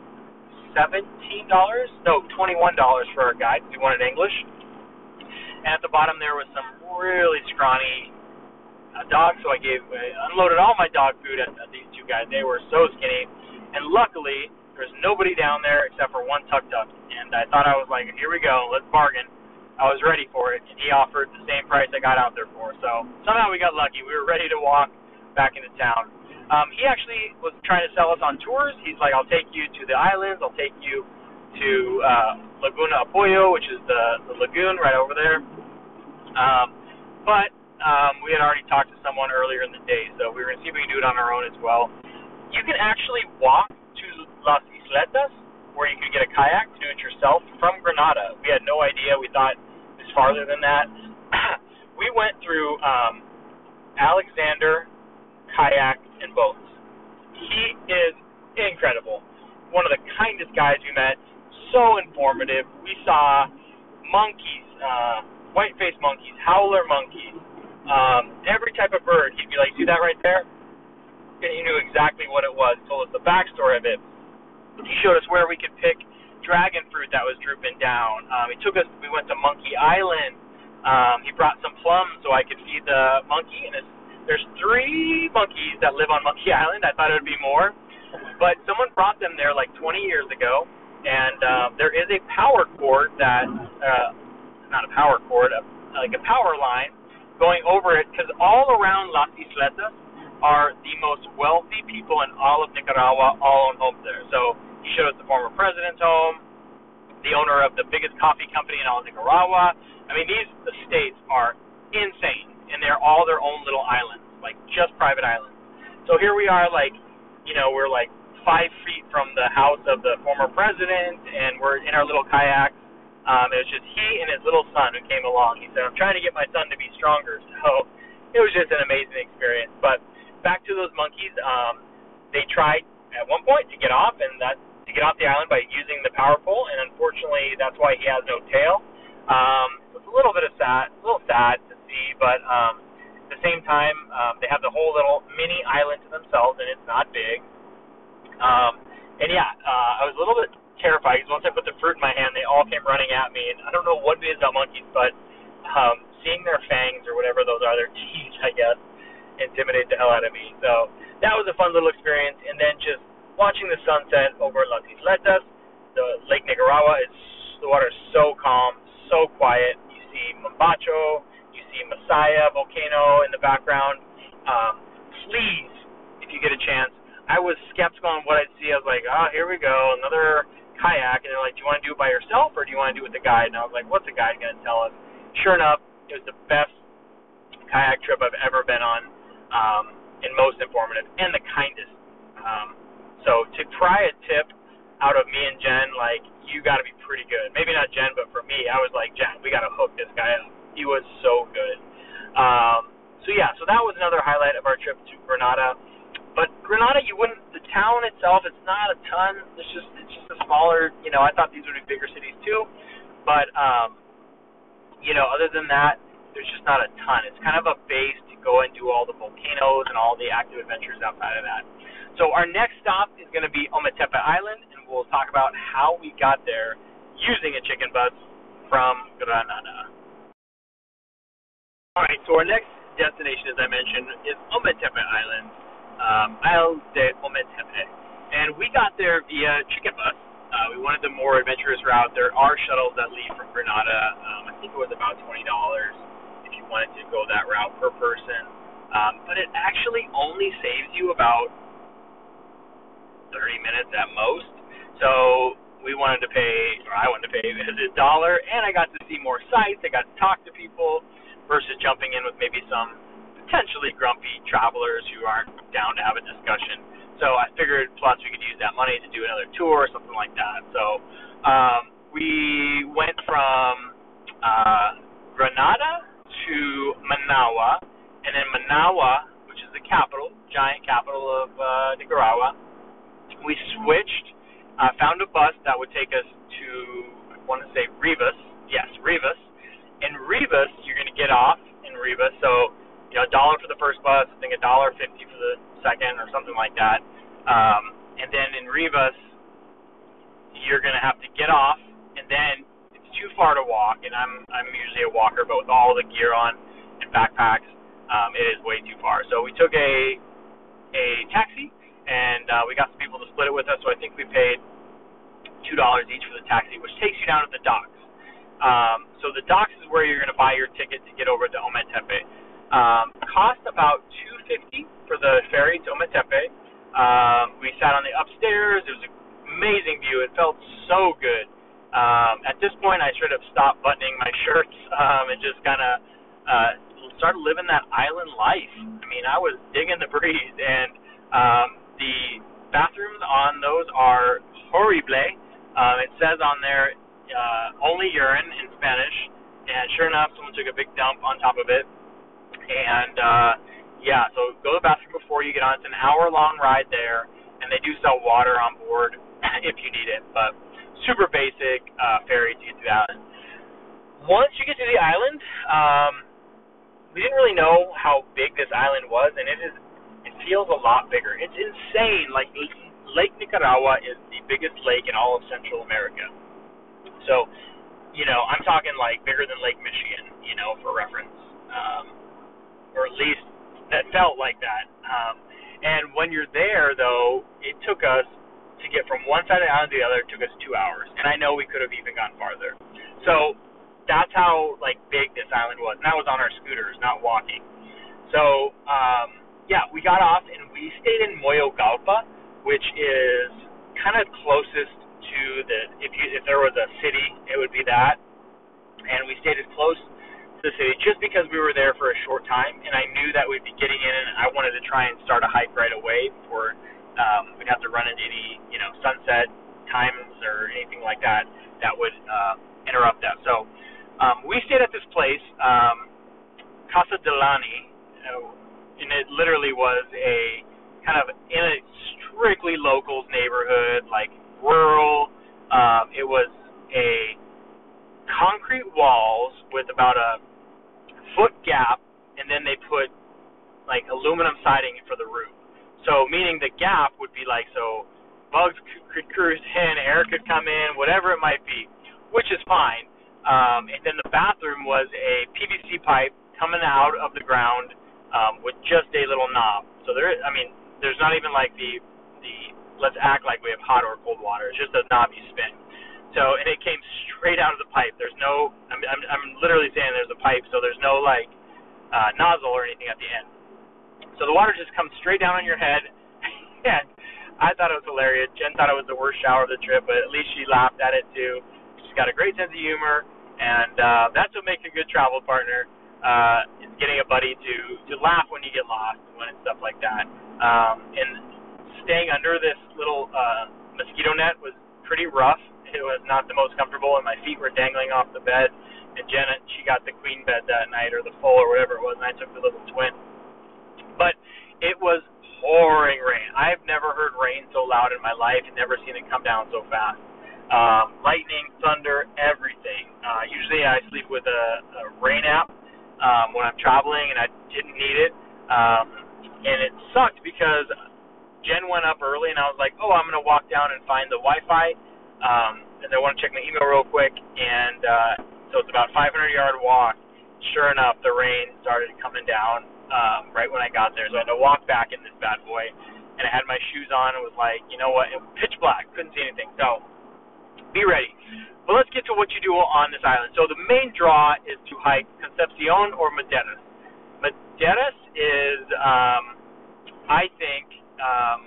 seventeen dollars, no, twenty-one dollars for our guide. We wanted English. And at the bottom there was some really scrawny uh, dogs, so I gave I unloaded all my dog food at, at these two guys. They were so skinny, and luckily there's nobody down there except for one tuk tuk. And I thought I was like, here we go, let's bargain. I was ready for it, and he offered the same price I got out there for. So somehow we got lucky. We were ready to walk back into town. Um, he actually was trying to sell us on tours. He's like, I'll take you to the islands. I'll take you to uh, Laguna Apoyo, which is the, the lagoon right over there. Um, but um, we had already talked to someone earlier in the day, so we were going to see if we can do it on our own as well. You can actually walk to Las Isletas, where you can get a kayak to do it yourself from Granada. We had no idea. We thought it was farther than that. we went through um, Alexander Kayak and Boats. He is incredible. One of the kindest guys we met. So informative. We saw monkeys, uh, white-faced monkeys, howler monkeys, um, every type of bird. He'd be like, "See that right there?" And he knew exactly what it was. Told us the backstory of it. He showed us where we could pick dragon fruit that was drooping down. Um, he took us. We went to Monkey Island. Um, he brought some plums so I could feed the monkey, and it's there's three monkeys that live on Monkey Island. I thought it would be more, but someone brought them there like 20 years ago, and uh, there is a power cord that, uh, not a power cord, a, like a power line going over it, because all around Las Isletas are the most wealthy people in all of Nicaragua, all own homes there. So showed the former president's home, the owner of the biggest coffee company in all Nicaragua. I mean, these estates are insane and they're all their own little islands, like just private islands. So here we are, like, you know, we're like five feet from the house of the former president, and we're in our little kayaks. Um, it was just he and his little son who came along. He said, "I'm trying to get my son to be stronger." So it was just an amazing experience. But back to those monkeys, um, they tried at one point to get off, and that to get off the island by using the power pole, and unfortunately, that's why he has no tail. Um, it's a little bit of sad, a little sad to see, but um, at the same time, um, they have the whole little mini island to themselves, and it's not big. Um, and yeah, uh, I was a little bit terrified because once I put the fruit in my hand, they all came running at me, and I don't know what it is about monkeys, but um, seeing their fangs or whatever those are, their teeth, I guess, intimidated the hell out of me. So that was a fun little experience, and then just watching the sunset over Las Isletas, the Lake Nicaragua is the water is so calm, so quiet. You see Mombacho, you see Masaya volcano in the background. Um, please, if you get a chance, I was skeptical on what I'd see. I was like, oh, here we go, another kayak. And they're like, do you want to do it by yourself or do you want to do it with the guide? And I was like, what's the guide going to tell us? Sure enough, it was the best kayak trip I've ever been on, um, and most informative, and the kindest. Um, so to try a tip out of me and Jen, like you got to be pretty good. Maybe not Jen, but for me, I was like, Jen, we got to hook this guy up. He was so good. Um, so yeah, so that was another highlight of our trip to Granada. But Granada, you wouldn't. The town itself, it's not a ton. It's just it's just a smaller. You know, I thought these would be bigger cities too, but um, you know, other than that, there's just not a ton. It's kind of a base go and do all the volcanoes and all the active adventures outside of that. So our next stop is going to be Ometepe Island, and we'll talk about how we got there using a chicken bus from Granada. All right, so our next destination, as I mentioned, is Ometepe Island, um, Isle de Ometepe. And we got there via chicken bus. Uh, we wanted the more adventurous route. There are shuttles that leave from Granada. Um, I think it was about $20 if you wanted to go that route per person. Um, but it actually only saves you about 30 minutes at most. So we wanted to pay, or I wanted to pay a dollar, and I got to see more sights. I got to talk to people versus jumping in with maybe some potentially grumpy travelers who aren't down to have a discussion. So I figured plus we could use that money to do another tour or something like that. So um, we went from uh, Granada to Managua, and then Managua, which is the capital, giant capital of uh, Nicaragua, we switched, uh, found a bus that would take us to, I want to say Rivas, yes, Rivas, in Rivas, you're going to get off in Rivas. So, you know, a dollar for the first bus, I think a dollar fifty for the second, or something like that. Um, and then in Rivas, you're going to have to get off, and then too far to walk. And I'm I'm usually a walker, but with all the gear on and backpacks, um, it is way too far. So we took a a taxi, and uh, we got some people to split it with us. So I think we paid two dollars each for the taxi, which takes you down to the docks. Um, so the docks is where you're going to buy your ticket to get over to Ometepe. Um, cost about two fifty for the ferry to Ometepe. Um, we sat on the upstairs. It was an amazing view. It felt so good. Um, at this point, I should have stopped buttoning my shirts um, and just kind of uh, started living that island life. I mean, I was digging the breeze, and um, the bathrooms on those are horrible. Um, it says on there uh, only urine in Spanish, and sure enough, someone took a big dump on top of it. And uh, yeah, so go to the bathroom before you get on. It's an hour long ride there, and they do sell water on board if you need it. But super basic uh, ferry to get to the island. Once you get to the island, um, we didn't really know how big this island was, and it is it feels a lot bigger. It's insane. Like Lake Nicaragua is the biggest lake in all of Central America. So, you know, I'm talking like bigger than Lake Michigan, you know, for reference, um, or at least that felt like that. Um, and when you're there, though, it took us to get from one side of the island to the other. Took us two hours, and I know we could have even gone farther. So that's how like big this island was, and that was on our scooters, not walking. So um, yeah, we got off and we stayed in Moyogalpa, which is kind of closest to the if you if there was a city, it would be that. And we stayed as close to the city just because we were there for a short time, and I knew that we'd be getting in, and I wanted to try and start a hike right away before um, we'd have to run into any you know sunset times or anything like that that would uh, interrupt that. So um, we stayed at this place, um, Casa Delani. Uh, and it literally was a kind of in a strictly locals neighborhood, like rural. Um, it was a concrete walls with about a foot gap, and then they put like aluminum siding for the roof. So meaning the gap would be like so bugs could cruise in, air could come in, whatever it might be, which is fine. Um, and then the bathroom was a PVC pipe coming out of the ground um, with just a little knob. So there, I mean, there's not even like the the let's act like we have hot or cold water. It's just a knob you spin. So and it came straight out of the pipe. There's no, I'm I'm, I'm literally saying there's a pipe, so there's no like uh, nozzle or anything at the end. So the water just comes straight down on your head, and I thought it was hilarious. Jen thought it was the worst shower of the trip, but at least she laughed at it too. She's got a great sense of humor, and uh, that's what makes a good travel partner uh, is getting a buddy to to laugh when you get lost when and stuff like that. Um, and staying under this little uh, mosquito net was pretty rough. It was not the most comfortable, and my feet were dangling off the bed. And Jenna, she got the queen bed that night, or the full, or whatever it was, and I took the little twin. But it was pouring rain. I've never heard rain so loud in my life, and never seen it come down so fast. Um, lightning, thunder, everything. Uh, usually, I sleep with a, a rain app um, when I'm traveling, and I didn't need it. Um, and it sucked because Jen went up early, and I was like, oh, I'm gonna walk down and find the Wi-Fi, um, and I want to check my email real quick. And uh, so it's about 500 yard walk. Sure enough, the rain started coming down um, right when I got there, so I had to walk back in this bad boy. And I had my shoes on and was like, you know what? It was pitch black, couldn't see anything. So be ready. But let's get to what you do on this island. So the main draw is to hike Concepcion or Maderas. Maderas is, um, I think, um,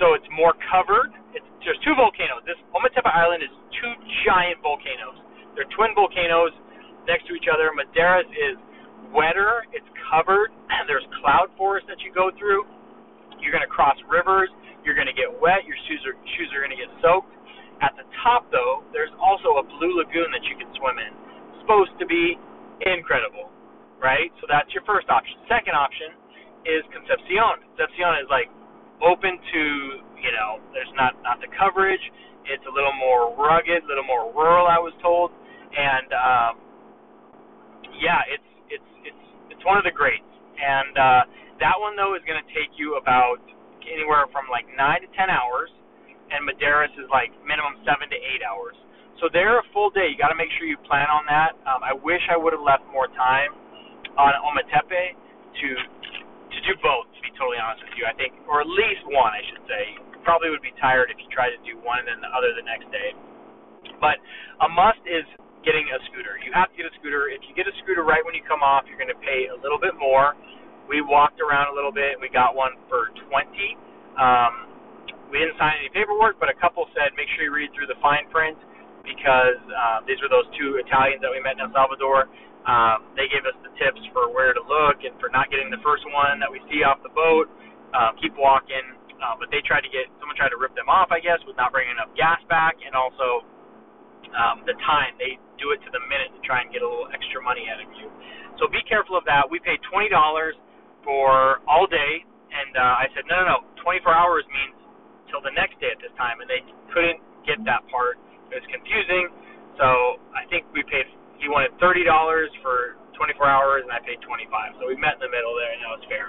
so it's more covered. It's, there's two volcanoes. This Ometepe Island is two giant volcanoes. They're twin volcanoes next to each other. Maderas is wetter. It's covered. There's cloud forest that you go through. You're going to cross rivers. You're going to get wet. Your shoes are shoes are going to get soaked. At the top, though, there's also a blue lagoon that you can swim in. Supposed to be incredible, right? So that's your first option. Second option is Concepcion. Concepcion is like open to, you know, there's not not the coverage. It's a little more rugged, a little more rural, I was told, and um, yeah, it's it's one of the greats. And uh, that one though is going to take you about anywhere from like nine to ten hours and Maderas is like minimum seven to eight hours. So they're a full day. You got to make sure you plan on that. Um, I wish I would have left more time on Ometepe to to do both. To be totally honest with you, I think, or at least one, I should say. You probably would be tired if you tried to do one and then the other the next day. But a must is getting a scooter. You have to get a scooter. If you get a scooter right when you come off, you're going to pay a little bit more. We walked around a little bit. We got one for 20. Um, we didn't sign any paperwork, but a couple said make sure you read through the fine print because uh, these were those two Italians that we met in El Salvador. Um, they gave us the tips for where to look and for not getting the first one that we see off the boat. Um, keep walking. Uh, but they tried to get someone tried to rip them off, I guess, with not bringing enough gas back, and also um, the time they do it to the minute to try and get a little extra money out of you. So be careful of that. We paid twenty dollars for all day, and uh, I said no, no, no. Twenty four hours means till the next day at this time, and they couldn't get that part. It was confusing. So I think we paid he wanted thirty dollars for 24 hours, and I paid 25. So we met in the middle there, and that was fair.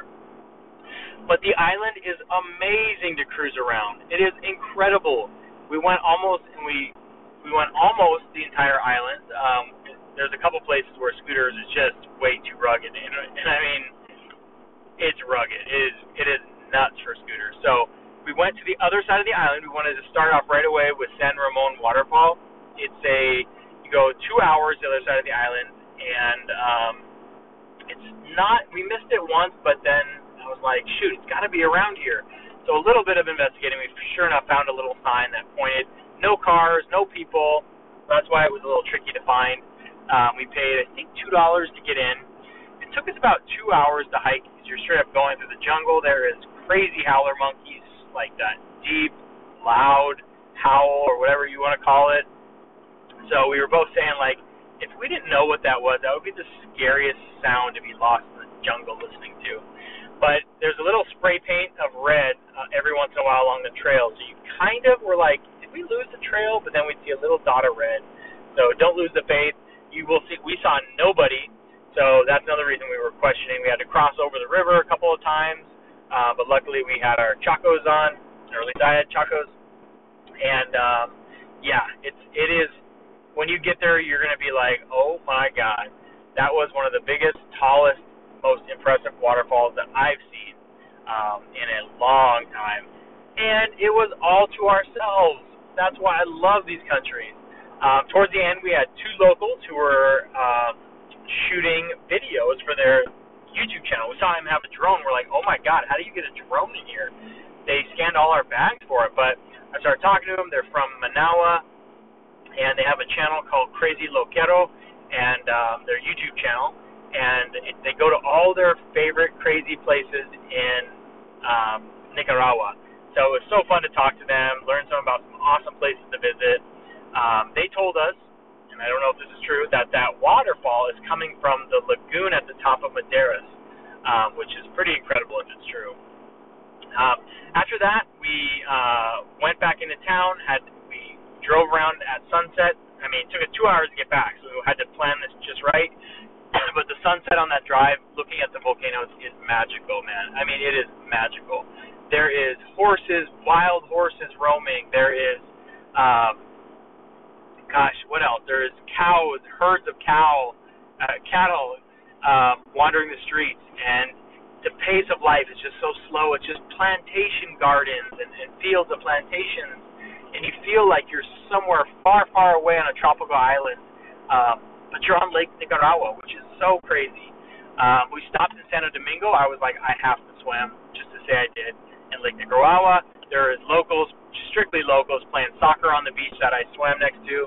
But the island is amazing to cruise around. It is incredible. We went almost, and we we went almost the entire island. Um, there's a couple places where scooters is just way too rugged, and, and I mean, it's rugged. It is it is nuts for scooters. So we went to the other side of the island. We wanted to start off right away with San Ramon Waterfall. It's a you go two hours the other side of the island, and um, it's not. We missed it once, but then I was like, shoot, it's got to be around here. So a little bit of investigating, we sure enough found a little sign that pointed no cars, no people. That's why it was a little tricky to find. Um, we paid, I think, two dollars to get in. It took us about two hours to hike. You're straight up going through the jungle. There is crazy howler monkeys, like that deep, loud howl or whatever you want to call it so we were both saying like, if we didn't know what that was, that would be the scariest sound to be lost in the jungle listening to. But there's a little spray paint of red uh, every once in a while along the trail, so you kind of were like, we lose the trail? But then we'd see a little dot of red. So don't lose the faith. You will see. We saw nobody, so that's another reason we were questioning. We had to cross over the river a couple of times, uh, but luckily we had our chacos on, or at least I had chacos. And um, yeah, it's it is when you get there, you're going to be like, oh my God, that was one of the biggest, tallest, most impressive waterfalls that I've seen um, in a long time. And it was all to ourselves. That's why I love these countries. Um, towards the end, we had two locals who were um, shooting videos for their YouTube channel. We saw him have a drone. We're like, oh my God, how do you get a drone in here? They scanned all our bags for it. But I started talking to them. They're from Managua and they have a channel called Crazy Loquero, and um, their YouTube channel, and it, they go to all their favorite crazy places in um, Nicaragua. So it was so fun to talk to them, learn some about some awesome places to visit. Um, they told us, and I don't know if this is true, that that waterfall is coming from the lagoon at the top of Maderas, um, which is pretty incredible if it's true. Um, after that, we uh, went back into town, had we drove around at sunset. I mean, it took us two hours to get back, so we had to plan this just right. but the sunset on that drive, looking at the volcanoes, is magical, man. I mean, it is magical. There is horses, wild horses roaming. There is, um, gosh, what else? There is cows, herds of cow, uh, cattle um, wandering the streets, and the pace of life is just so slow. It's just plantation gardens and, and fields of plantations and you feel like you're somewhere far, far away on a tropical island, um, but you're on Lake Nicaragua, which is so crazy. Um, we stopped in Santo Domingo. I was like, I have to swim just to say I did. In Lake Nicaragua, there is locals, strictly locals, playing soccer on the beach that I swam next to.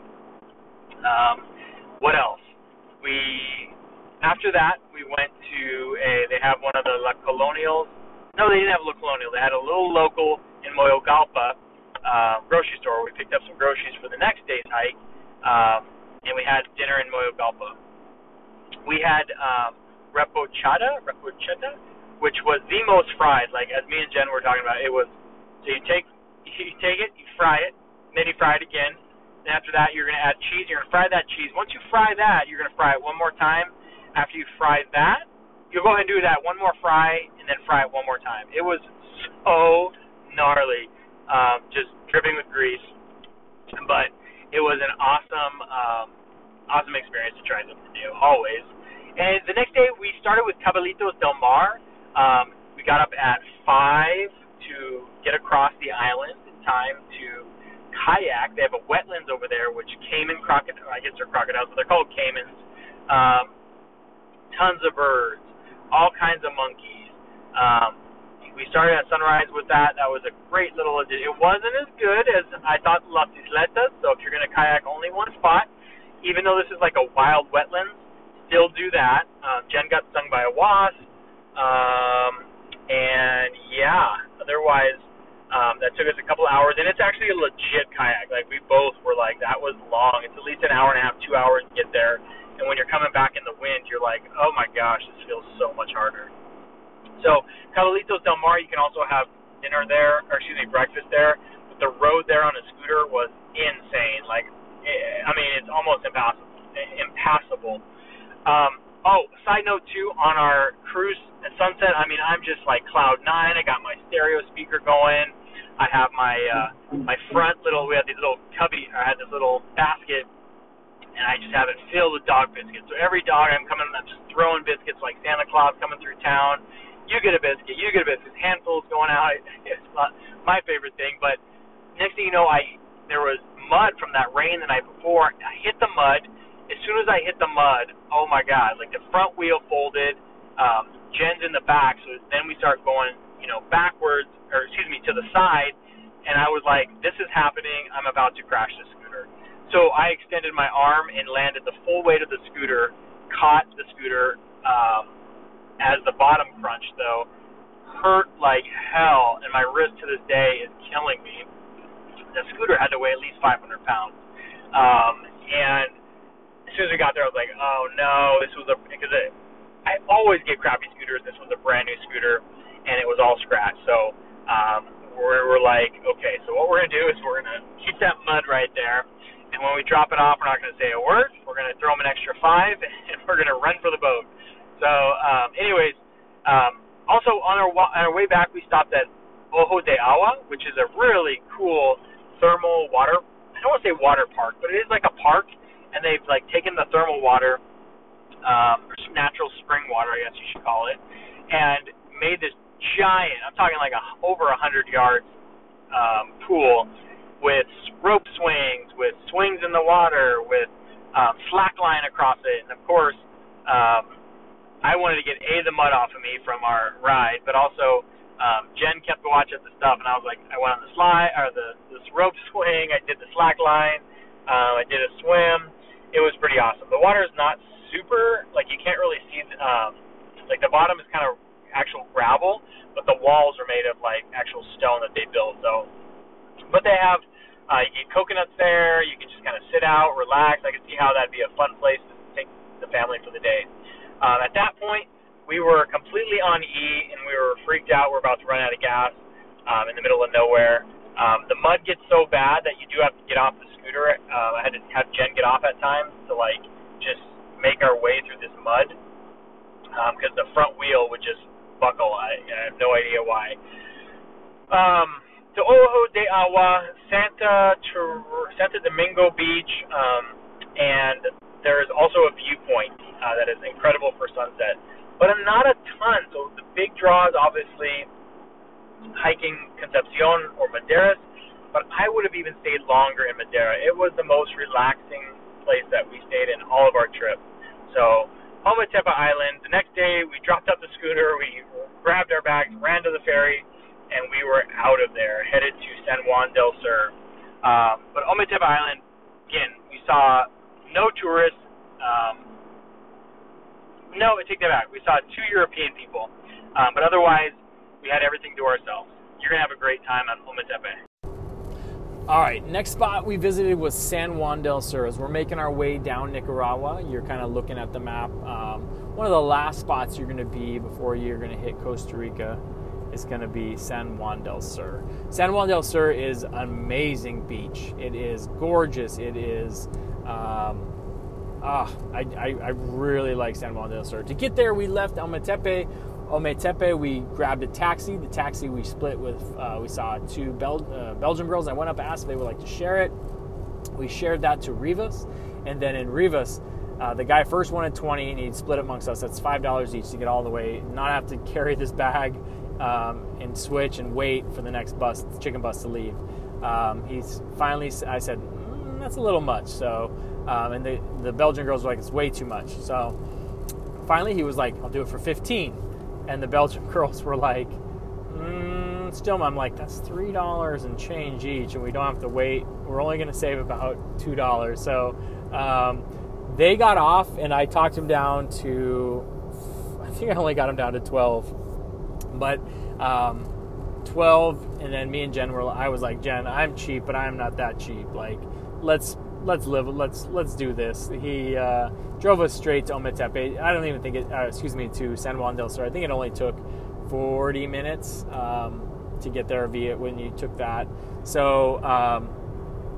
Um, what else? We after that we went to a. They have one of the La Colonials. No, they didn't have La Colonial. They had a little local in Moyogalpa uh, grocery store. We picked up some groceries for the next day's hike, um, and we had dinner in Moyogalpa. We had um, repochada, repochada, which was the most fried. Like as me and Jen were talking about, it was so you take you take it, you fry it, and then you fry it again. And after that, you're gonna add cheese. You're gonna fry that cheese. Once you fry that, you're gonna fry it one more time. After you fry that, you'll go ahead and do that one more fry, and then fry it one more time. It was so gnarly um, just dripping with grease. But it was an awesome, um, awesome experience to try something new, always. And the next day we started with Caballitos del Mar. Um, we got up at five to get across the island in time to kayak. They have a wetlands over there, which caiman crocodile. I guess they're crocodiles, but they're called caimans. Um, tons of birds, all kinds of monkeys. Um, we started at sunrise with that. That was a great little. It wasn't as good as I thought Las Isletas. So if you're going to kayak only one spot, even though this is like a wild wetlands, still do that. Um, Jen got stung by a wasp. Um, and yeah, otherwise, um, that took us a couple hours, and it's actually a legit kayak. Like we both were like, that was long. It's at least an hour and a half, two hours to get there. And when you're coming back in the wind, you're like, oh my gosh, this feels so much harder. So Caballitos del Mar, you can also have dinner there, or excuse me, breakfast there. But the road there on a scooter was insane. Like, eh, I mean, it's almost impassable. Impassable. Um, oh, side note too, on our cruise at sunset, I mean, I'm just like cloud nine. I got my stereo speaker going. I have my uh, my front little. We had these little cubby. I had this little basket, and I just have it filled with dog biscuits. So every dog I'm coming, I'm just throwing biscuits like Santa Claus coming through town. You get a biscuit. You get a biscuit. Handfuls going out. It's my favorite thing. But next thing you know, I there was mud from that rain the night before. I hit the mud. As soon as I hit the mud, oh my god! Like the front wheel folded. Um, Jen's in the back, so then we start going, you know, backwards or excuse me, to the side, and I was like, this is happening. I'm about to crash the scooter. So I extended my arm and landed the full weight of the scooter, caught the scooter um, as the bottom crunch, though. Hurt like hell, and my wrist to this day is killing me. The scooter had to weigh at least 500 pounds. Um, and as soon as we got there, I was like, oh no, this was a, because it, I always get crappy scooters. This was a brand new scooter, and it was all scratched. So um, we're, we're like, okay, so what we're gonna do is we're gonna keep that mud right there, and when we drop it off, we're not gonna say a word. We're gonna throw them an extra five, and we're gonna run for the boat. So, um, anyways, um, also on our on our way back, we stopped at Ojo de Agua, which is a really cool thermal water. I don't want to say water park, but it is like a park, and they've like taken the thermal water, um, or natural spring water, I guess you should call it, and made this giant. I'm talking like a, over a hundred yards um, pool with rope swings, with swings in the water, with um, slack line across it, and of course, um, I wanted to get a the mud off of me from our ride, but also um, Jen kept watch at the stuff, and I was like, I went on the slide or the this rope swing, I did the slack line, um, I did a swim. It was pretty awesome. The water is not super like you can't really see um, like the bottom is kind of actual gravel, but the walls are made of like actual stone that they built. So, but they have uh, you get coconuts there. You can just kind of sit out, relax. I can see how that'd be a fun place to take the family for the day. Um, at that point, we were completely on E, and we were freaked out. We're about to run out of gas um, in the middle of nowhere. Um, the mud gets so bad that you do have to get off the scooter. Uh, I had to have Jen get off at times to like just make our way through this mud because um, the front wheel would just buckle. I, I have no idea why. Um, to Ojo de Agua, Santa Santa Domingo Beach, um, and there is also a viewpoint uh, that is incredible for sunset, but not a ton. So the big draw is obviously hiking Concepcion or Maderas, but I would have even stayed longer in Madeira. It was the most relaxing place that we stayed in all of our trip. So Ometepe Island. The next day, we dropped up the scooter, we grabbed our bags, ran to the ferry, and we were out of there, headed to San Juan del Sur. Um, but Ometepe Island, again, we saw no tourists. Um, no, I take that back. We saw two European people, um, but otherwise, we had everything to ourselves. You're gonna have a great time on Ometepe. All right, next spot we visited was San Juan del Sur. As we're making our way down Nicaragua, you're kind of looking at the map. Um, one of the last spots you're going to be before you're going to hit Costa Rica is going to be San Juan del Sur. San Juan del Sur is an amazing beach. It is gorgeous. It is. Um, Ah, I, I, I, really like San Juan del Sur. To get there, we left Ometepe Ometepe, we grabbed a taxi. The taxi we split with, uh, we saw two Bel- uh, Belgian girls. I went up, and asked if they would like to share it. We shared that to Rivas. And then in Rivas, uh, the guy first wanted 20 and he'd split it amongst us. That's $5 each to get all the way, not have to carry this bag um, and switch and wait for the next bus, chicken bus to leave. Um, he's finally, I said, mm, that's a little much. So, um, and the, the Belgian girls were like, it's way too much. So finally he was like, I'll do it for 15. And the Belgian girls were like, mm, still, I'm like, that's $3 and change each, and we don't have to wait. We're only going to save about $2. So um, they got off, and I talked him down to, I think I only got him down to 12. But um, 12 and then me and jen were i was like jen i'm cheap but i'm not that cheap like let's let's live let's let's do this. He uh, drove us straight to ometepe. I don't even think it uh, excuse me to san juan del sur. I think it only took 40 minutes um, to get there via when you took that. So um,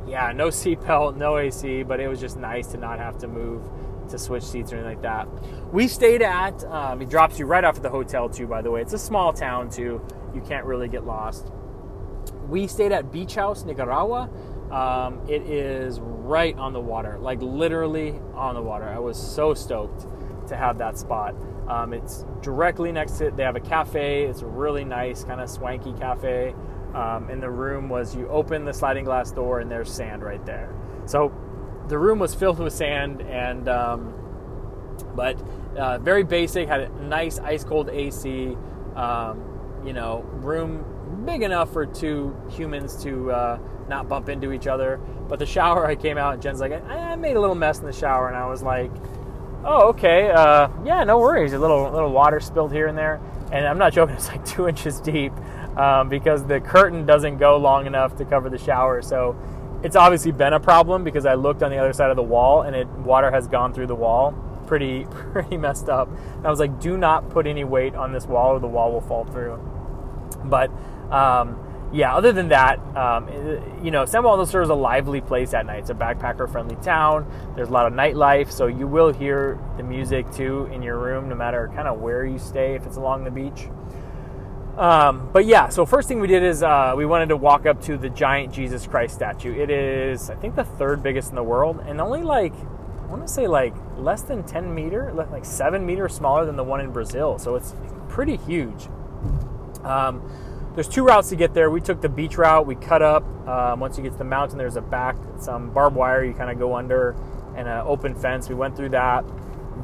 yeah no seatbelt no ac but it was just nice to not have to move to switch seats or anything like that. We stayed at um, he drops you right off at the hotel too by the way. It's a small town too. You can't really get lost. We stayed at Beach House, Nicaragua. Um, it is right on the water, like literally on the water. I was so stoked to have that spot. Um, it's directly next to it. They have a cafe. It's a really nice, kind of swanky cafe. Um, and the room was you open the sliding glass door and there's sand right there. So the room was filled with sand and um, but uh, very basic. Had a nice ice cold AC. Um, you know, room big enough for two humans to uh, not bump into each other. But the shower, I came out, and Jen's like, I, made a little mess in the shower, and I was like, oh, okay, uh, yeah, no worries. A little little water spilled here and there, and I'm not joking. It's like two inches deep um, because the curtain doesn't go long enough to cover the shower. So it's obviously been a problem because I looked on the other side of the wall, and it water has gone through the wall. Pretty, pretty messed up. And I was like, do not put any weight on this wall or the wall will fall through. But um, yeah, other than that, um, you know, San Juan del Sur is a lively place at night. It's a backpacker-friendly town. There's a lot of nightlife, so you will hear the music too in your room, no matter kind of where you stay. If it's along the beach. Um, but yeah, so first thing we did is uh, we wanted to walk up to the giant Jesus Christ statue. It is, I think, the third biggest in the world, and only like I want to say like less than 10 meter, like seven meters smaller than the one in Brazil. So it's pretty huge. Um, there's two routes to get there. We took the beach route. We cut up. Um, once you get to the mountain, there's a back, some barbed wire you kind of go under, and an open fence. We went through that.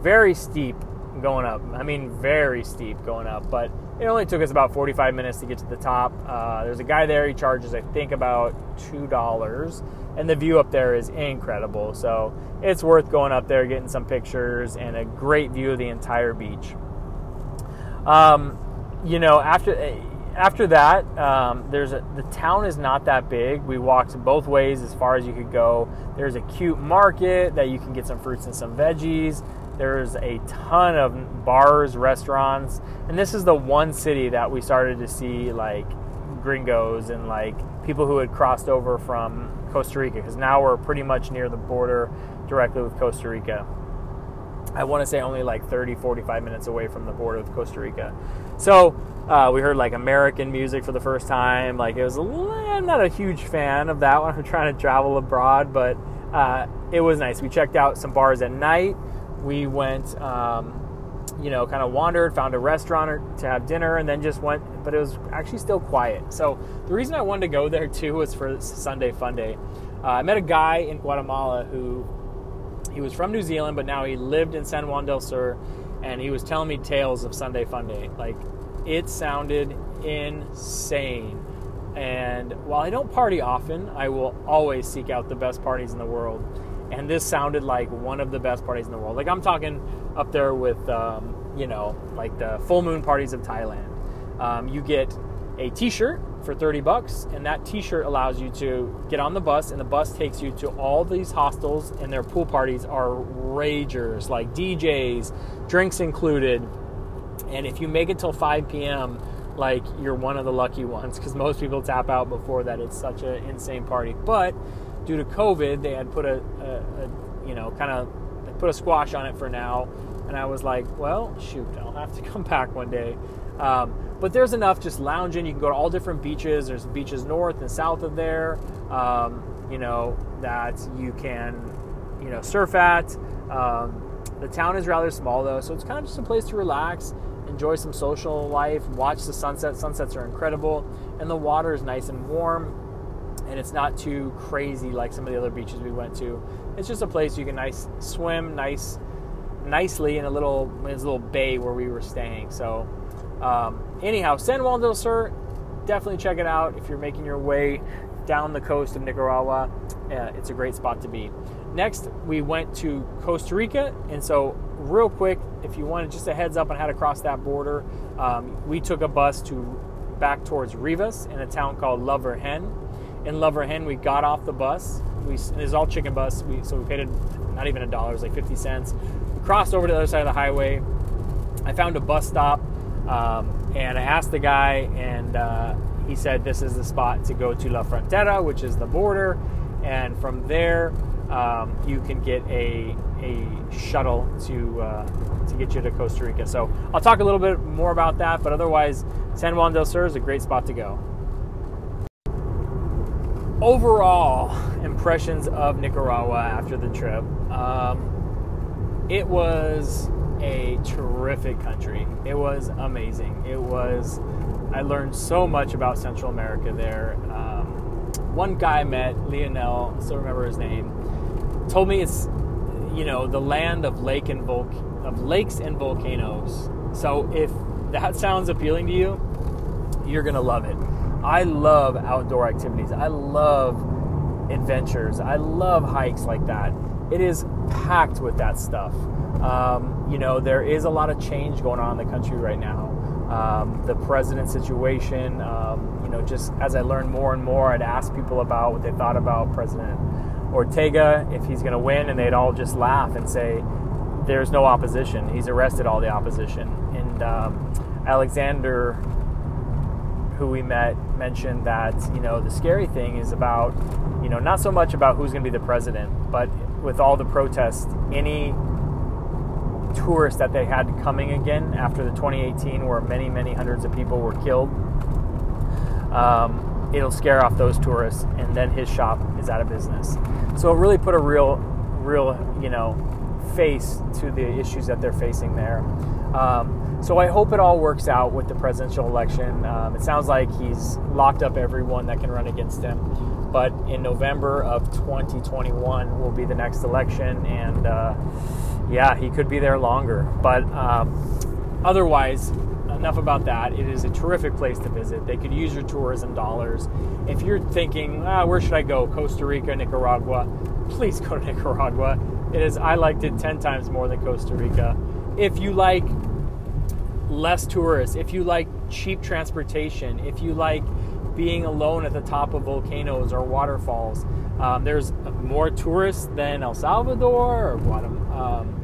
Very steep going up. I mean, very steep going up, but it only took us about 45 minutes to get to the top. Uh, there's a guy there. He charges, I think, about two dollars, and the view up there is incredible. So it's worth going up there, getting some pictures, and a great view of the entire beach. Um, you know, after after that, um, there's a, the town is not that big. We walked both ways as far as you could go. There's a cute market that you can get some fruits and some veggies. There's a ton of bars, restaurants, and this is the one city that we started to see like gringos and like people who had crossed over from Costa Rica because now we're pretty much near the border directly with Costa Rica. I want to say only like 30, 45 minutes away from the border with Costa Rica. So uh, we heard like American music for the first time. Like it was, I'm not a huge fan of that one. I'm trying to travel abroad, but uh, it was nice. We checked out some bars at night. We went, um, you know, kind of wandered, found a restaurant to have dinner, and then just went. But it was actually still quiet. So the reason I wanted to go there too was for Sunday Fun Day. Uh, I met a guy in Guatemala who he was from New Zealand, but now he lived in San Juan del Sur, and he was telling me tales of Sunday Fun Day. Like, it sounded insane. And while I don't party often, I will always seek out the best parties in the world. And this sounded like one of the best parties in the world. Like, I'm talking up there with, um, you know, like the full moon parties of Thailand. Um, you get a t shirt for 30 bucks and that t-shirt allows you to get on the bus and the bus takes you to all these hostels and their pool parties are ragers like DJs drinks included. And if you make it till 5 p.m like you're one of the lucky ones because most people tap out before that. It's such an insane party. But due to covid they had put a, a, a you know kind of put a squash on it for now. And i was like well shoot i'll have to come back one day um, but there's enough just lounging. You can go to all different beaches. There's beaches north and south of there, um, you know, that you can, you know, surf at. Um, the town is rather small though, so it's kind of just a place to relax enjoy some social life, watch the sunset. Sunsets are incredible, and the water is nice and warm, and it's not too crazy like some of the other beaches we went to. It's just a place you can nice swim, nice, nicely in a little in this little bay where we were staying. So, um, anyhow, San Juan del Sur, definitely check it out if you're making your way down the coast of Nicaragua. Uh, it's a great spot to be. Next, we went to Costa Rica, and so real quick, if you wanted just a heads up on how to cross that border, um, we took a bus to back towards Rivas in a town called La Virgen. In La Virgen, we got off the bus. We it was all chicken bus, we, so we paid not even a dollar, it was like 50 cents. We crossed over to the other side of the highway. I found a bus stop, um, and I asked the guy, and uh, he said this is the spot to go to La Frontera, which is the border, and from there um, you can get a a shuttle to uh, to get you to Costa Rica. So I'll talk a little bit more about that, but otherwise, San Juan del Sur is a great spot to go. Overall impressions of Nicaragua after the trip. Um, it was a terrific country. It was amazing. It was. I learned so much about Central America there. Um, one guy I met, Lionel, I still remember his name told me it's you know the land of lake and vul- of lakes and volcanoes. So if that sounds appealing to you, you're gonna love it. I love outdoor activities. I love adventures. I love hikes like that. It is packed with that stuff. Um, you know, there is a lot of change going on in the country right now. Um, the president situation, um, you know, just as I learned more and more, I'd ask people about what they thought about President Ortega if he's going to win, and they'd all just laugh and say, "There's no opposition. He's arrested all the opposition." And um, Alexander, who we met, mentioned that you know the scary thing is about you know not so much about who's going to be the president, but with all the protests, any tourists that they had coming again after the 2018, where many many hundreds of people were killed. Um, it'll scare off those tourists, and then his shop is out of business. So it really put a real, real, you know, face to the issues that they're facing there. Um, so I hope it all works out with the presidential election. Um, it sounds like he's locked up everyone that can run against him. But in November of 2021 will be the next election, and uh, yeah, he could be there longer. But um, otherwise, enough about that. It is a terrific place to visit. They could use your tourism dollars. If you're thinking, ah, where should I go? Costa Rica, Nicaragua? Please go to Nicaragua. It is. I liked it ten times more than Costa Rica. If you like less tourists, if you like cheap transportation, if you like being alone at the top of volcanoes or waterfalls, um, there's more tourists than El Salvador or Guatemala. Um,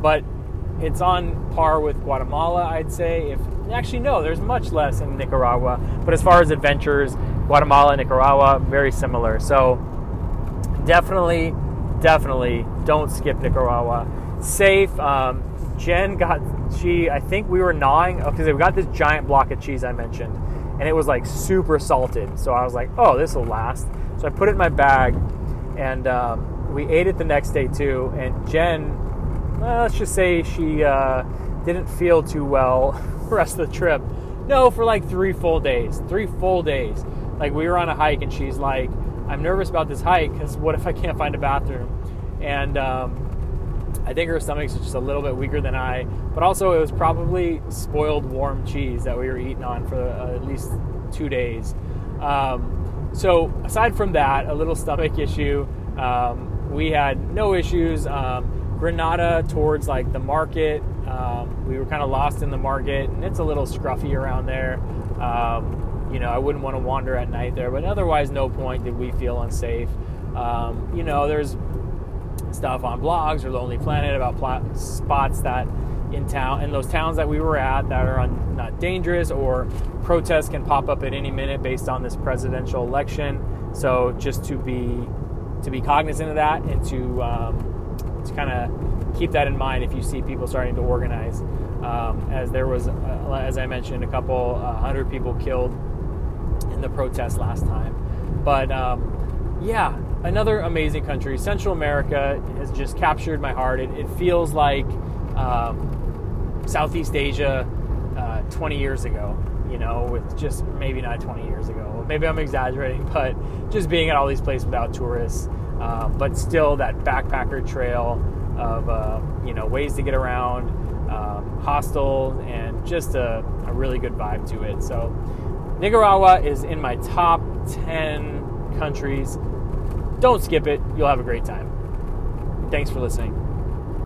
but it's on par with Guatemala, I'd say. If actually no, there's much less in Nicaragua. But as far as adventures, Guatemala, Nicaragua, very similar. So definitely, definitely don't skip Nicaragua. Safe. Um, Jen got she. I think we were gnawing because we got this giant block of cheese I mentioned, and it was like super salted. So I was like, oh, this will last. So I put it in my bag, and um, we ate it the next day too. And Jen well, let's just say she uh, didn't feel too well the rest of the trip. No, for like three full days. Three full days. Like we were on a hike and she's like, I'm nervous about this hike because what if I can't find a bathroom? And um, I think her stomach's just a little bit weaker than I. But also, it was probably spoiled warm cheese that we were eating on for uh, at least two days. Um, so aside from that, a little stomach issue. Um, we had no issues. Um, Granada towards like the market. Um, we were kind of lost in the market, and it's a little scruffy around there. Um, you know, I wouldn't want to wander at night there, but otherwise, no point did we feel unsafe. Um, you know, there's stuff on blogs or Lonely Planet about pl- spots that in town in those towns that we were at that are not dangerous or protests can pop up at any minute based on this presidential election. So just to be to be cognizant of that and to um, to kind of keep that in mind if you see people starting to organize. Um, as there was, uh, as I mentioned, a couple uh, hundred people killed in the protest last time. But um, yeah, another amazing country. Central America has just captured my heart. It, it feels like um, Southeast Asia 20 years ago, you know, with just maybe not 20 years ago. Maybe I'm exaggerating, but just being at all these places without tourists, uh, but still that backpacker trail of, uh, you know, ways to get around, um, hostels, and just a, a really good vibe to it. So, Nicaragua is in my top 10 countries. Don't skip it, you'll have a great time. Thanks for listening.